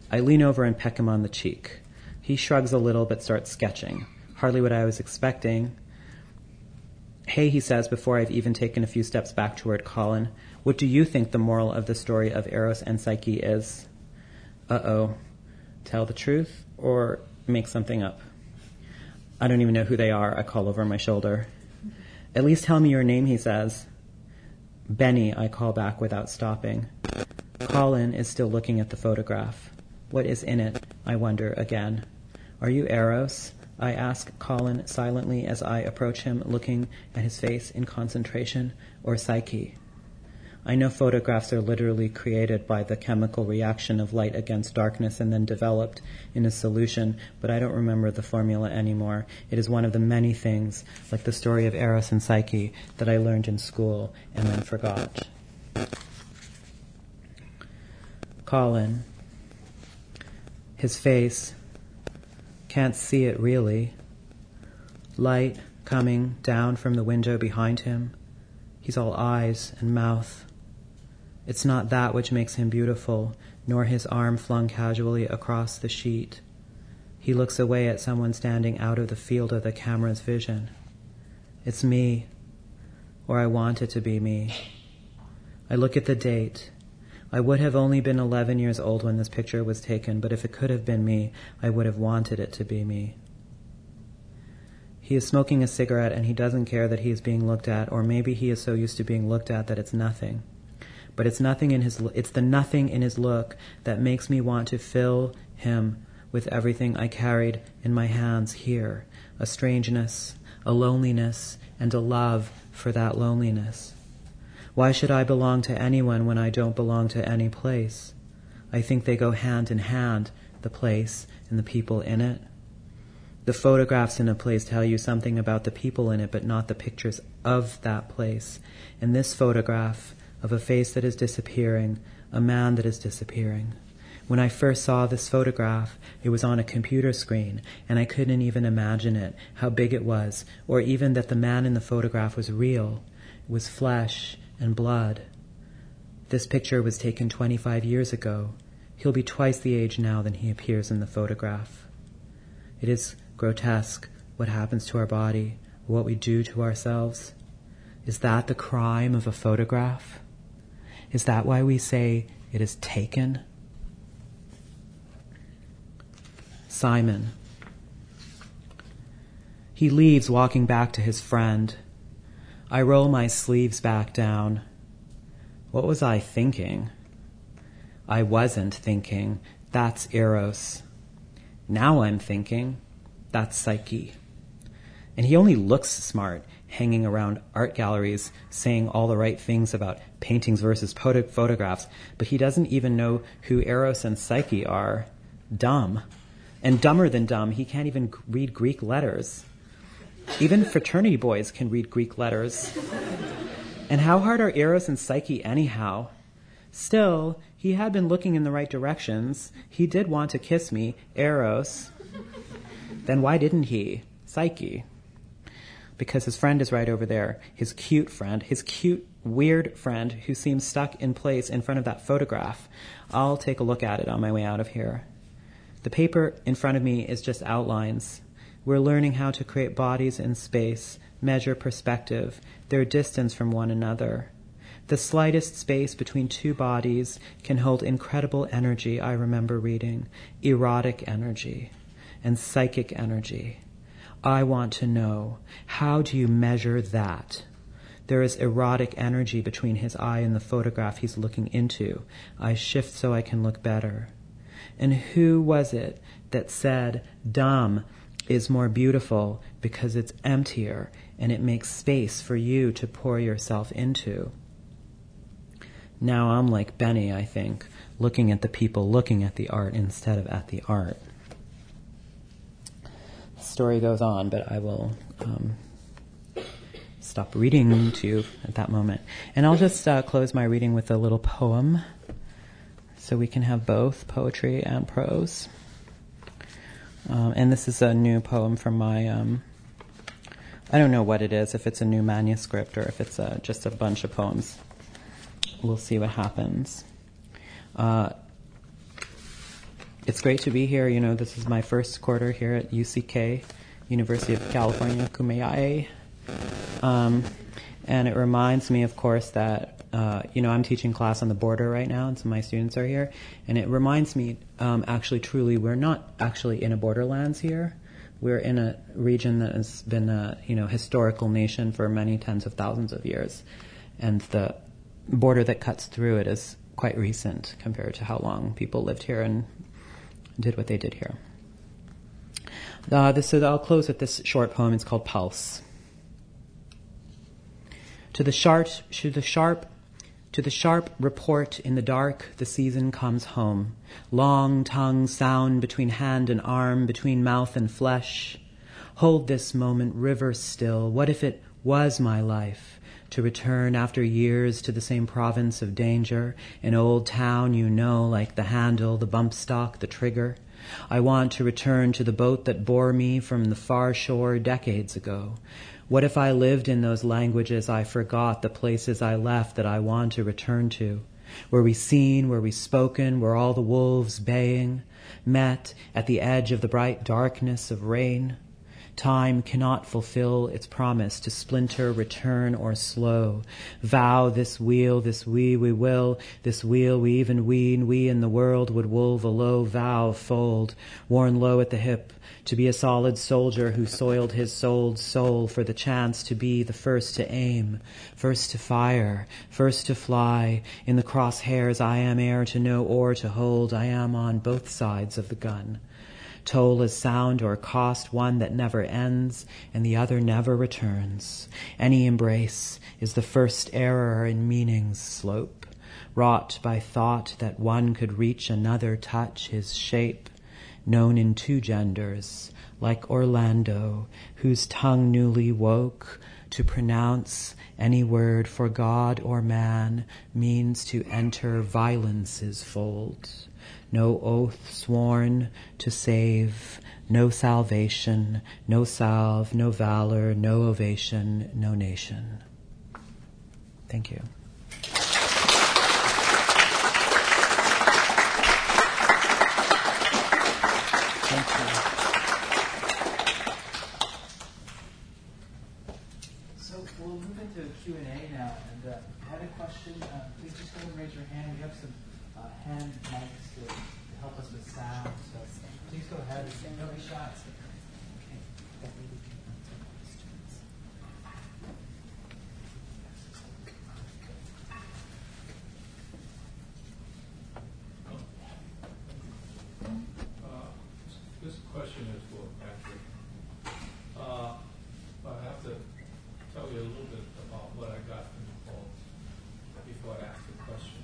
I lean over and peck him on the cheek. He shrugs a little but starts sketching. Hardly what I was expecting. Hey, he says before I've even taken a few steps back toward Colin, what do you think the moral of the story of Eros and Psyche is? Uh oh. Tell the truth or make something up? I don't even know who they are, I call over my shoulder. At least tell me your name, he says. Benny, I call back without stopping. Colin is still looking at the photograph. What is in it, I wonder again. Are you Eros? I ask Colin silently as I approach him, looking at his face in concentration, or Psyche? I know photographs are literally created by the chemical reaction of light against darkness and then developed in a solution, but I don't remember the formula anymore. It is one of the many things, like the story of Eros and Psyche, that I learned in school and then forgot. Colin, his face. Can't see it really. Light coming down from the window behind him. He's all eyes and mouth. It's not that which makes him beautiful, nor his arm flung casually across the sheet. He looks away at someone standing out of the field of the camera's vision. It's me, or I want it to be me. I look at the date. I would have only been 11 years old when this picture was taken, but if it could have been me, I would have wanted it to be me. He is smoking a cigarette and he doesn't care that he is being looked at, or maybe he is so used to being looked at that it's nothing. But it's nothing in his it's the nothing in his look that makes me want to fill him with everything I carried in my hands here, a strangeness, a loneliness, and a love for that loneliness. Why should I belong to anyone when I don't belong to any place? I think they go hand in hand, the place and the people in it. The photographs in a place tell you something about the people in it, but not the pictures of that place. And this photograph of a face that is disappearing, a man that is disappearing. When I first saw this photograph, it was on a computer screen, and I couldn't even imagine it, how big it was, or even that the man in the photograph was real. It was flesh and blood. This picture was taken 25 years ago. He'll be twice the age now than he appears in the photograph. It is grotesque what happens to our body, what we do to ourselves. Is that the crime of a photograph? Is that why we say it is taken? Simon. He leaves, walking back to his friend. I roll my sleeves back down. What was I thinking? I wasn't thinking. That's Eros. Now I'm thinking. That's Psyche. And he only looks smart, hanging around art galleries, saying all the right things about paintings versus photographs, but he doesn't even know who Eros and Psyche are. Dumb. And dumber than dumb, he can't even read Greek letters. Even fraternity boys can read Greek letters. And how hard are Eros and Psyche, anyhow? Still, he had been looking in the right directions. He did want to kiss me, Eros. Then why didn't he? Psyche. Because his friend is right over there, his cute friend, his cute, weird friend who seems stuck in place in front of that photograph. I'll take a look at it on my way out of here. The paper in front of me is just outlines. We're learning how to create bodies in space, measure perspective, their distance from one another. The slightest space between two bodies can hold incredible energy, I remember reading, erotic energy and psychic energy. I want to know how do you measure that? There is erotic energy between his eye and the photograph he's looking into. I shift so I can look better. And who was it that said, dumb is more beautiful because it's emptier and it makes space for you to pour yourself into? Now I'm like Benny, I think, looking at the people, looking at the art instead of at the art. The story goes on, but I will um, stop reading to you at that moment. And I'll just uh, close my reading with a little poem so we can have both poetry and prose. Um, and this is a new poem from my, um, I don't know what it is, if it's a new manuscript or if it's uh, just a bunch of poems. We'll see what happens. Uh, it's great to be here. You know, this is my first quarter here at UCK, University of California, Kumeyaay. Um, and it reminds me, of course, that uh, you know, I'm teaching class on the border right now, and some of my students are here, and it reminds me, um, actually, truly, we're not actually in a borderlands here. We're in a region that has been a, you know, historical nation for many tens of thousands of years, and the border that cuts through it is quite recent compared to how long people lived here and did what they did here. Uh, this, so I'll close with this short poem. It's called Pulse. To the sharp, to the sharp to the sharp report in the dark, the season comes home. Long tongue sound between hand and arm, between mouth and flesh. Hold this moment, river still. What if it was my life? To return after years to the same province of danger, an old town you know, like the handle, the bump stock, the trigger. I want to return to the boat that bore me from the far shore decades ago. What if I lived in those languages I forgot, the places I left that I want to return to? Were we seen, were we spoken, were all the wolves baying, met at the edge of the bright darkness of rain? Time cannot fulfill its promise to splinter, return, or slow. Vow this wheel, this we, we will, this wheel we even ween, we in the world would wolve a low vow fold, worn low at the hip, to be a solid soldier who soiled his souled soul for the chance to be the first to aim, first to fire, first to fly. In the crosshairs I am heir to know or to hold, I am on both sides of the gun. Toll is sound or cost, one that never ends and the other never returns. Any embrace is the first error in meaning's slope, wrought by thought that one could reach another touch his shape known in two genders, like Orlando, whose tongue newly woke to pronounce any word for God or man means to enter violence's fold. No oath sworn to save, no salvation, no salve, no valor, no ovation, no nation. Thank you. So we'll move into Q&A now. And uh, if you had a question, uh, please just go and raise your hand. We have some uh, hand mics to, to help us with sound. So please go ahead. Don't be shy. Uh, This question is for Patrick. Uh, I have to tell you a little bit about what I got from the poem before I ask the question.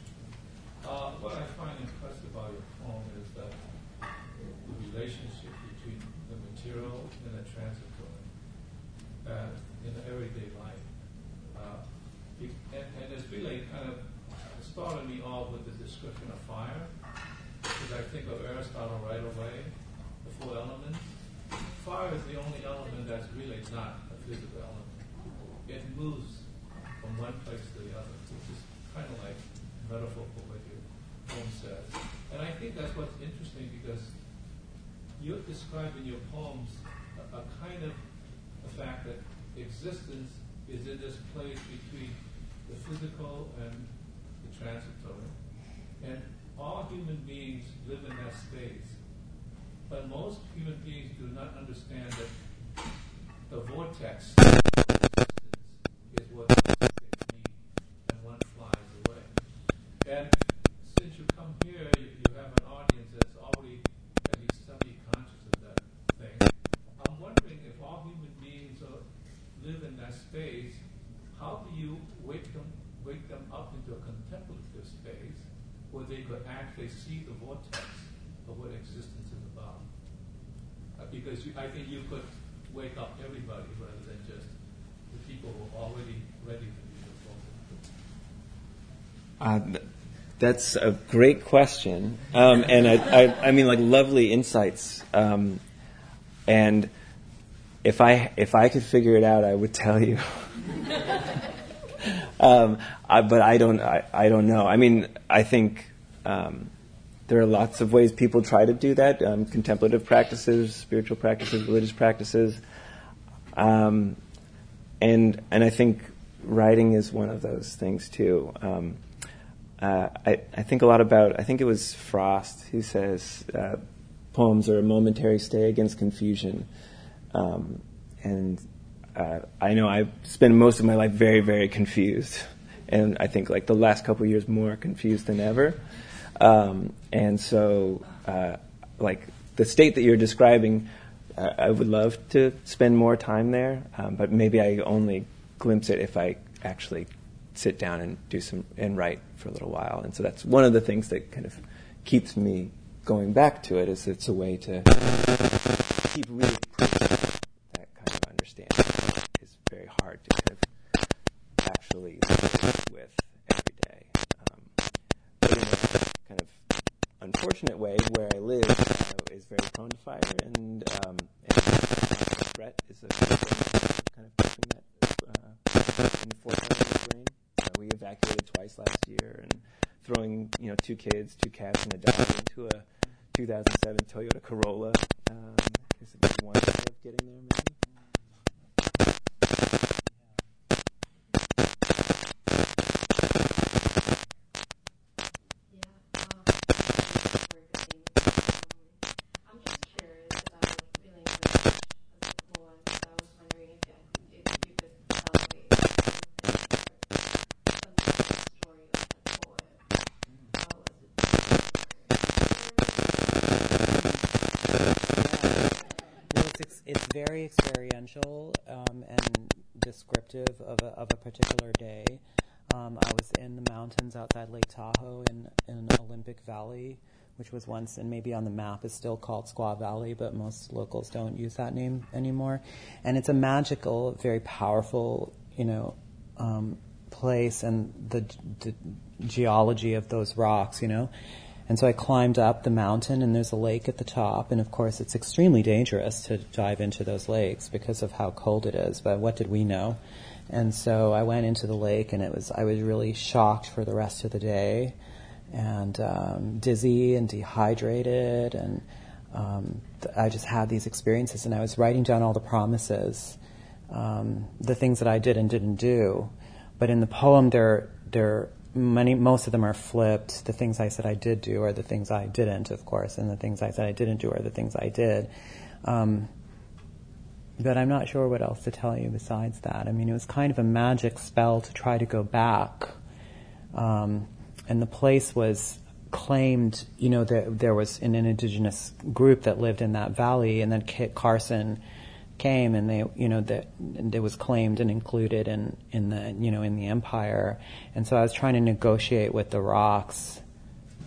Uh, What I find impressive about your poem is that the relationship between the material and the transitory uh, in the everyday life. Uh, be- And and it's really kind of started me off with the description of fire because I think of Aristotle right away, the four elements. Fire is the only element that's really not a physical element. It moves from one place to the other, which is kind of like metaphor for what your poem says. And I think that's what's interesting because you describe in your poems a, a kind of the fact that existence is in this place between the physical and the transitory. And all human beings live in that space. But most human beings do not understand that the vortex of existence is what they need, and one flies away. And since you come here, you, you have an audience that's already at least semi-conscious of that thing. I'm wondering if all human beings are, live in that space, how do you wake them, wake them up into a contemplative space where they could actually see the vortex of what existence is about? Uh, because you, I think you could wake up everybody rather than just the people who are already ready to be the Uh, that's a great question, um, and I, I, I mean, like lovely insights. Um, and if I if I could figure it out, I would tell you. um, I, but I don't. I, I don't know. I mean, I think um, there are lots of ways people try to do that: um, contemplative practices, spiritual practices, religious practices, um, and and I think writing is one of those things too. Uh, I, I think a lot about, I think it was Frost who says uh, poems are a momentary stay against confusion. Um, and uh, I know I spend most of my life very, very confused. And I think like the last couple years more confused than ever. Um, and so, uh, like the state that you're describing, uh, I would love to spend more time there, um, but maybe I only glimpse it if I actually sit down and do some and write for a little while. And so that's one of the things that kind of keeps me going back to it. Is it's a way to keep really that kind of understanding. It's very hard to kind of actually live with every day. Um, but in a kind of unfortunate way, where I live is very prone to fire, and um, and threat is a kind of keeping that uh, in the forefront of the brain. Uh, we evacuated twice last year, and throwing you know two kids, two cats, and a dog into a 2007 Toyota Corolla um, is one way of getting there, maybe. I'm just curious about feeling rich as a poem. So I was wondering if, you- if you could tell me something, some story of that poem. How was it? Well, it's, ex- it's very experiential um, and descriptive of a, of a particular day. Um, I was in the mountains outside Lake Tahoe in, in Olympic Valley, was once and maybe on the map is still called Squaw Valley, but most locals don't use that name anymore. And it's a magical, very powerful, you know, um, place and the, the geology of those rocks, you know. And so I climbed up the mountain, and there's a lake at the top. And of course, it's extremely dangerous to dive into those lakes because of how cold it is. But what did we know? And so I went into the lake, and it was I was really shocked for the rest of the day, and um, dizzy and dehydrated, and um, th- I just had these experiences. And I was writing down all the promises, um, the things that I did and didn't do. But in the poem, there there many most of them are flipped. The things I said I did do are the things I didn't, of course, and the things I said I didn't do are the things I did. Um, but I'm not sure what else to tell you besides that. I mean, it was kind of a magic spell to try to go back, um, and the place was claimed. You know, there, there was an indigenous group that lived in that valley, and then Kit Carson came and they you know that it was claimed and included in in the you know in the empire. And so I was trying to negotiate with the rocks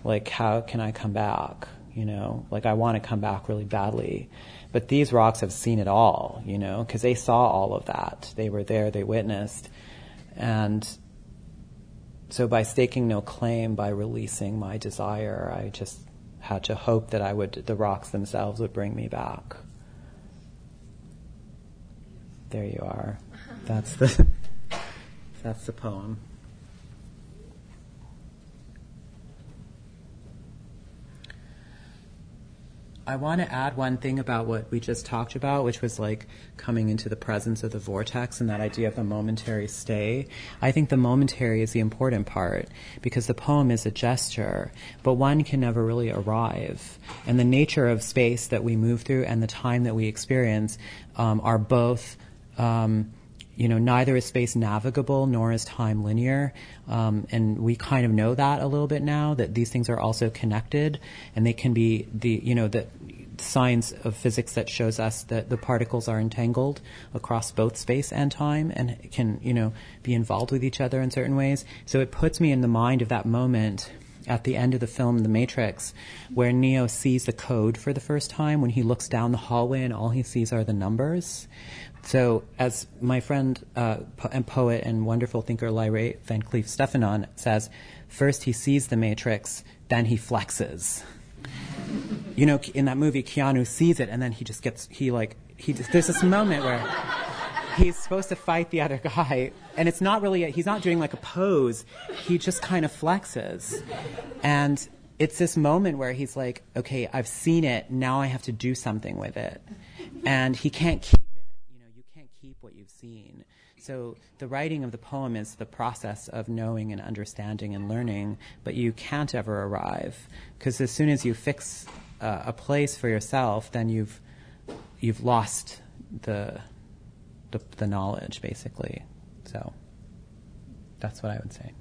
like how can I come back you know? Like I want to come back really badly. But these rocks have seen it all you know because they saw all of that. They were there they witnessed. And so by staking no claim by releasing my desire I just had to hope that I would the rocks themselves would bring me back there you are. That's the that's the poem. I want to add one thing about what we just talked about, which was like coming into the presence of the vortex and that idea of a momentary stay. I think the momentary is the important part because the poem is a gesture, but one can never really arrive. And the nature of space that we move through and the time that we experience um, are both um, you know, neither is space navigable nor is time linear. Um, and we kind of know that a little bit now that these things are also connected and they can be the, you know, the science of physics that shows us that the particles are entangled across both space and time and can, you know, be involved with each other in certain ways. So it puts me in the mind of that moment at the end of the film The Matrix, where Neo sees the code for the first time when he looks down the hallway and all he sees are the numbers. So, as my friend uh, po- and poet and wonderful thinker Lyra Van Cleef Stefanon says, first he sees the Matrix, then he flexes. You know, in that movie, Keanu sees it, and then he just gets he like he. Just, there's this moment where he's supposed to fight the other guy, and it's not really a, he's not doing like a pose. He just kind of flexes, and it's this moment where he's like, okay, I've seen it, now I have to do something with it, and he can't keep seen. So the writing of the poem is the process of knowing and understanding and learning, but you can't ever arrive because as soon as you fix uh, a place for yourself, then you've you've lost the, the the knowledge basically. So that's what I would say.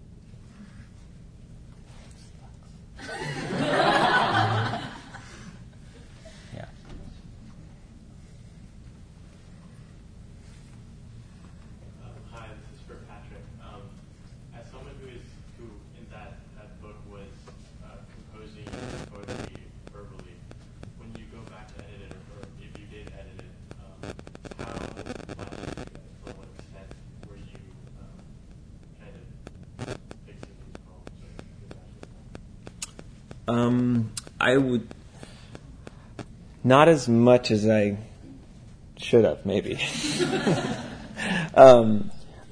Not as much as I should have, maybe. um,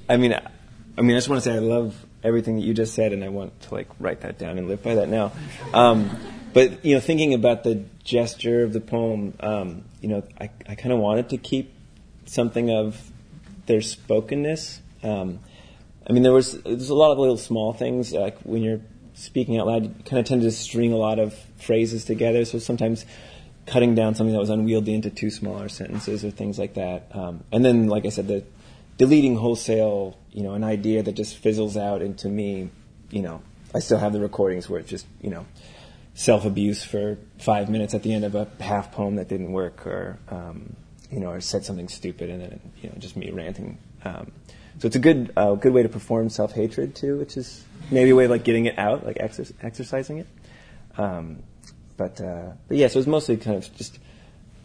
I mean, I mean, I just want to say I love everything that you just said, and I want to like write that down and live by that now. Um, but you know, thinking about the gesture of the poem, um, you know, I, I kind of wanted to keep something of their spokenness. Um, I mean, there was there's a lot of little small things like when you're speaking out loud, you kind of tend to string a lot of phrases together. So sometimes cutting down something that was unwieldy into two smaller sentences or things like that. Um, and then, like I said, the deleting wholesale, you know, an idea that just fizzles out into me, you know, I still have the recordings where it's just, you know, self abuse for five minutes at the end of a half poem that didn't work, or um, you know, or said something stupid, and then you know, just me ranting. Um, so it's a good uh, good way to perform self hatred too, which is maybe a way of like getting it out, like exer- exercising it. Um, but uh, but yeah, so it was mostly kind of just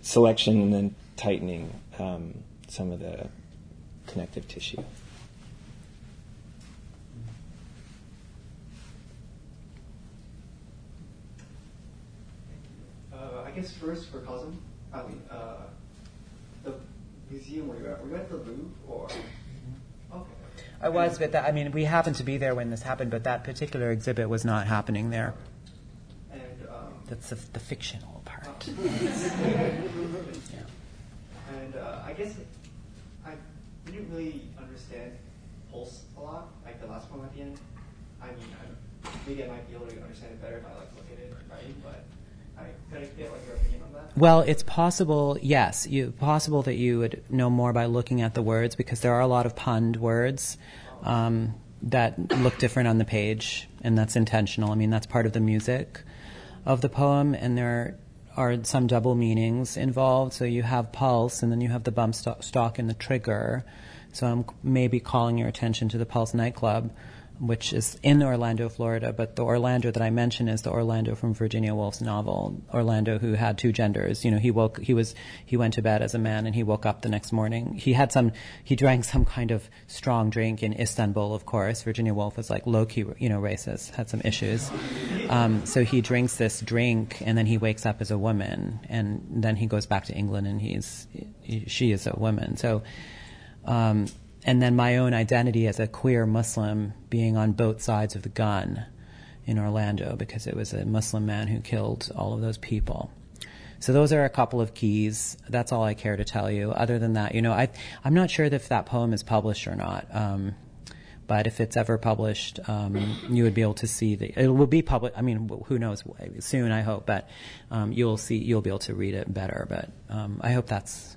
selection and then tightening um, some of the connective tissue. Uh, I guess first for Kazim, I mean, uh, the museum where you're at, were you at the Louvre or? Okay. I was, but that, I mean, we happened to be there when this happened, but that particular exhibit was not happening there. That's the, the fictional part. yeah. And uh, I guess I didn't really understand Pulse a lot, like the last one at the end. I mean, I, maybe I might be able to understand it better if I like look at it and write, but I could I get like your opinion on that? Well, it's possible, yes, you, possible that you would know more by looking at the words because there are a lot of punned words um, that look different on the page, and that's intentional. I mean, that's part of the music of the poem, and there are some double meanings involved. So you have pulse, and then you have the bump sto- stock and the trigger. So I'm maybe calling your attention to the Pulse nightclub, which is in Orlando, Florida. But the Orlando that I mentioned is the Orlando from Virginia Woolf's novel, Orlando, who had two genders. You know, he woke, he was, he went to bed as a man, and he woke up the next morning. He had some, he drank some kind of strong drink in Istanbul, of course. Virginia Woolf was like low key, you know, racist, had some issues. Um, so he drinks this drink, and then he wakes up as a woman, and then he goes back to England, and he's, he, she is a woman. So. Um, and then my own identity as a queer Muslim being on both sides of the gun in Orlando because it was a Muslim man who killed all of those people. So those are a couple of keys. That's all I care to tell you. Other than that, you know, I I'm not sure if that poem is published or not. Um, but if it's ever published, um, you would be able to see the. It will be public. I mean, who knows? Soon, I hope. But um, you'll see. You'll be able to read it better. But um, I hope that's.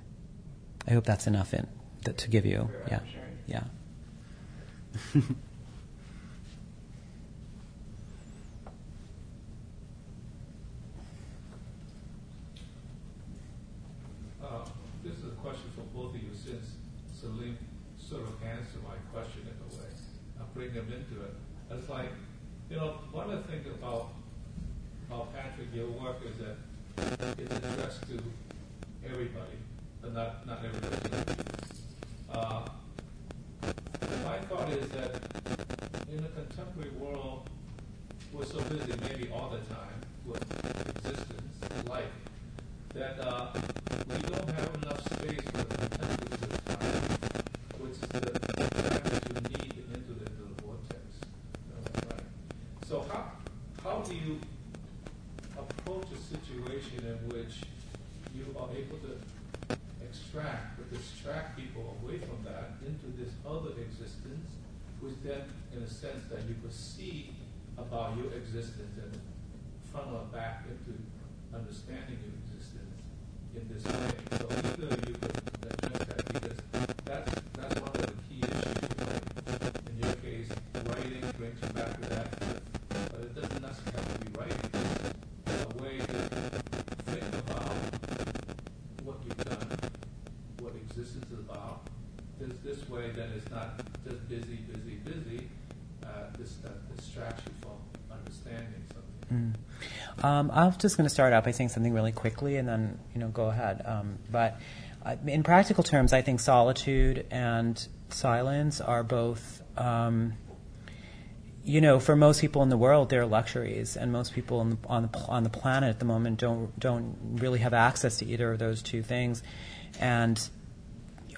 I hope that's enough in to give you. Yeah. Yeah. Uh, This is a question for both of you, since Celine sort of answered my question in a way. I'll bring them into it. It's like, you know, one of the things about, about Patrick, your work is that it's addressed to everybody, but not, not everybody. Uh, my thought is that in a contemporary world, we're so busy, maybe all the time, with existence, life, that uh, we don't have enough space for the contemplative time, which is the time that you need to enter into the vortex. Right? So how how do you approach a situation in which you are able to extract or distract people away from that into this other existence, which then, in a sense, that you could see about your existence and funnel it back into understanding your existence in this way. So either you could address that because that's that's one of the key issues. In your case, writing brings you back to that, but it doesn't necessarily have to be writing. It's a way to think about what you've done, what existence is about. This this way, then it's not just busy. This that from understanding something. Mm. Um, I'm just going to start out by saying something really quickly, and then you know go ahead. Um, but uh, in practical terms, I think solitude and silence are both. Um, you know, for most people in the world, they're luxuries, and most people on the, on the on the planet at the moment don't don't really have access to either of those two things, and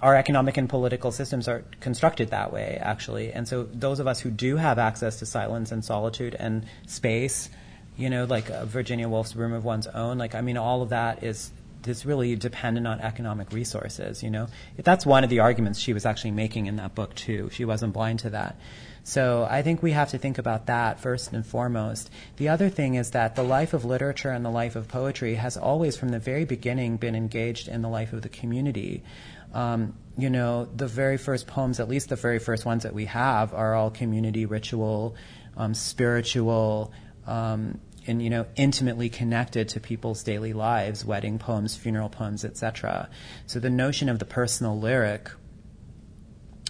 our economic and political systems are constructed that way, actually. And so, those of us who do have access to silence and solitude and space, you know, like uh, Virginia Woolf's Room of One's Own, like, I mean, all of that is is really dependent on economic resources, you know. That's one of the arguments she was actually making in that book, too. She wasn't blind to that. So I think we have to think about that first and foremost. The other thing is that the life of literature and the life of poetry has always, from the very beginning, been engaged in the life of the community. Um, you know, the very first poems, at least the very first ones that we have, are all community ritual, um, spiritual, um, and you know, intimately connected to people's daily lives, wedding poems, funeral poems, etc. So the notion of the personal lyric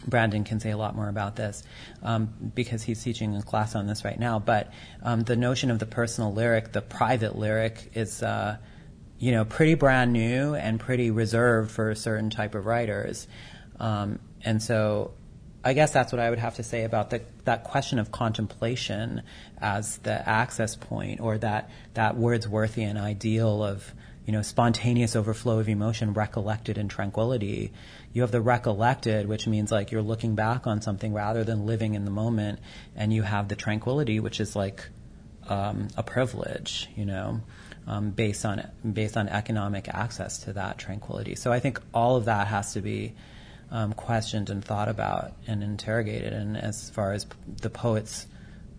Brandon can say a lot more about this um, because he's teaching a class on this right now. But um, the notion of the personal lyric, the private lyric, is uh, you know pretty brand new and pretty reserved for a certain type of writers. Um, and so I guess that's what I would have to say about the, that question of contemplation as the access point, or that that Wordsworthian ideal of you know spontaneous overflow of emotion, recollected in tranquility. You have the recollected, which means like you're looking back on something rather than living in the moment, and you have the tranquility, which is like um, a privilege, you know, um, based on based on economic access to that tranquility. So I think all of that has to be um, questioned and thought about and interrogated. And as far as the poets,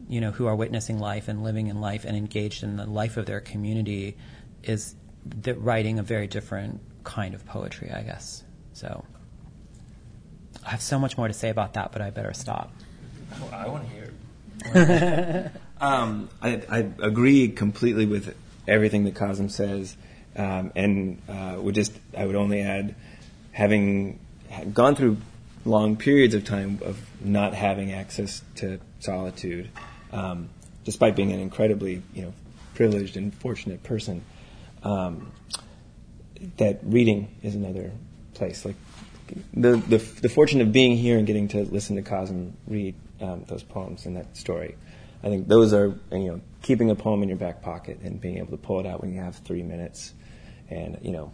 you know, who are witnessing life and living in life and engaged in the life of their community, is writing a very different kind of poetry, I guess. So I have so much more to say about that, but I better stop. I want to hear. um, I, I, agree completely with everything that Kazim says, um, and uh, would just I would only add having gone through long periods of time of not having access to solitude, um, despite being an incredibly you know privileged and fortunate person. Um, that reading is another place. Like the, the, the fortune of being here and getting to listen to Kazim read um, those poems and that story. I think those are you know keeping a poem in your back pocket and being able to pull it out when you have three minutes, and you know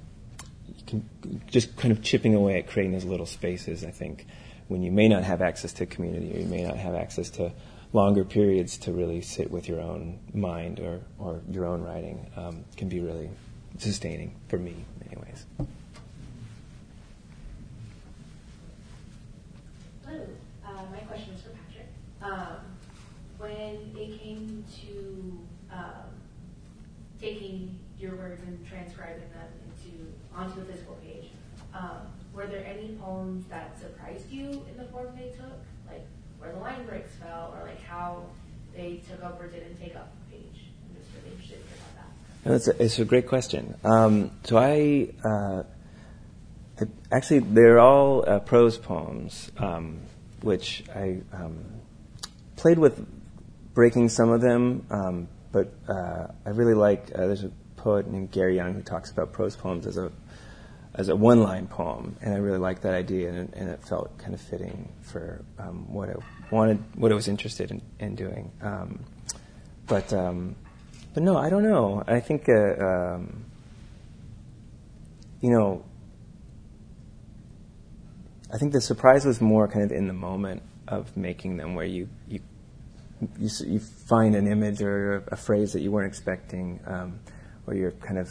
just kind of chipping away at creating those little spaces, I think, when you may not have access to community or you may not have access to longer periods to really sit with your own mind or, or your own writing um, can be really sustaining for me in many ways. Hello, uh, my question is for Patrick. Um, when it came to um, taking your words and transcribing them into onto the physical page. Um, were there any poems that surprised you in the form they took, like where the line breaks fell, or like how they took up or didn't take up the page? I'm just really interested about that. That's a, it's a great question. Um, so I, uh, actually they're all uh, prose poems, um, which I um, played with breaking some of them, um, but uh, I really like. Uh, there's a poet named Gary Young who talks about prose poems as a as a one line poem, and I really liked that idea, and, and it felt kind of fitting for um, what I wanted, what I was interested in, in doing. Um, but um, but no, I don't know. I think uh, um, you know, I think the surprise was more kind of in the moment of making them, where you you you, you find an image or a, phrase that you weren't expecting, or you're kind of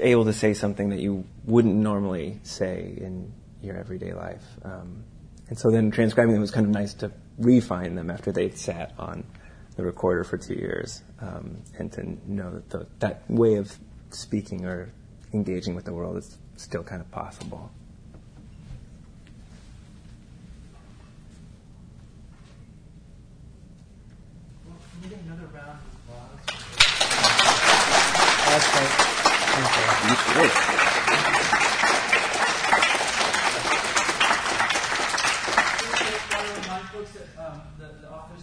able to say something that you wouldn't normally say in your everyday life. Um, and so then transcribing them was kind of nice to refine them after they'd sat on the recorder for two years um, and to know that the, that way of speaking or engaging with the world is still kind of possible. Another round? That's right. You should. Um, the, the authors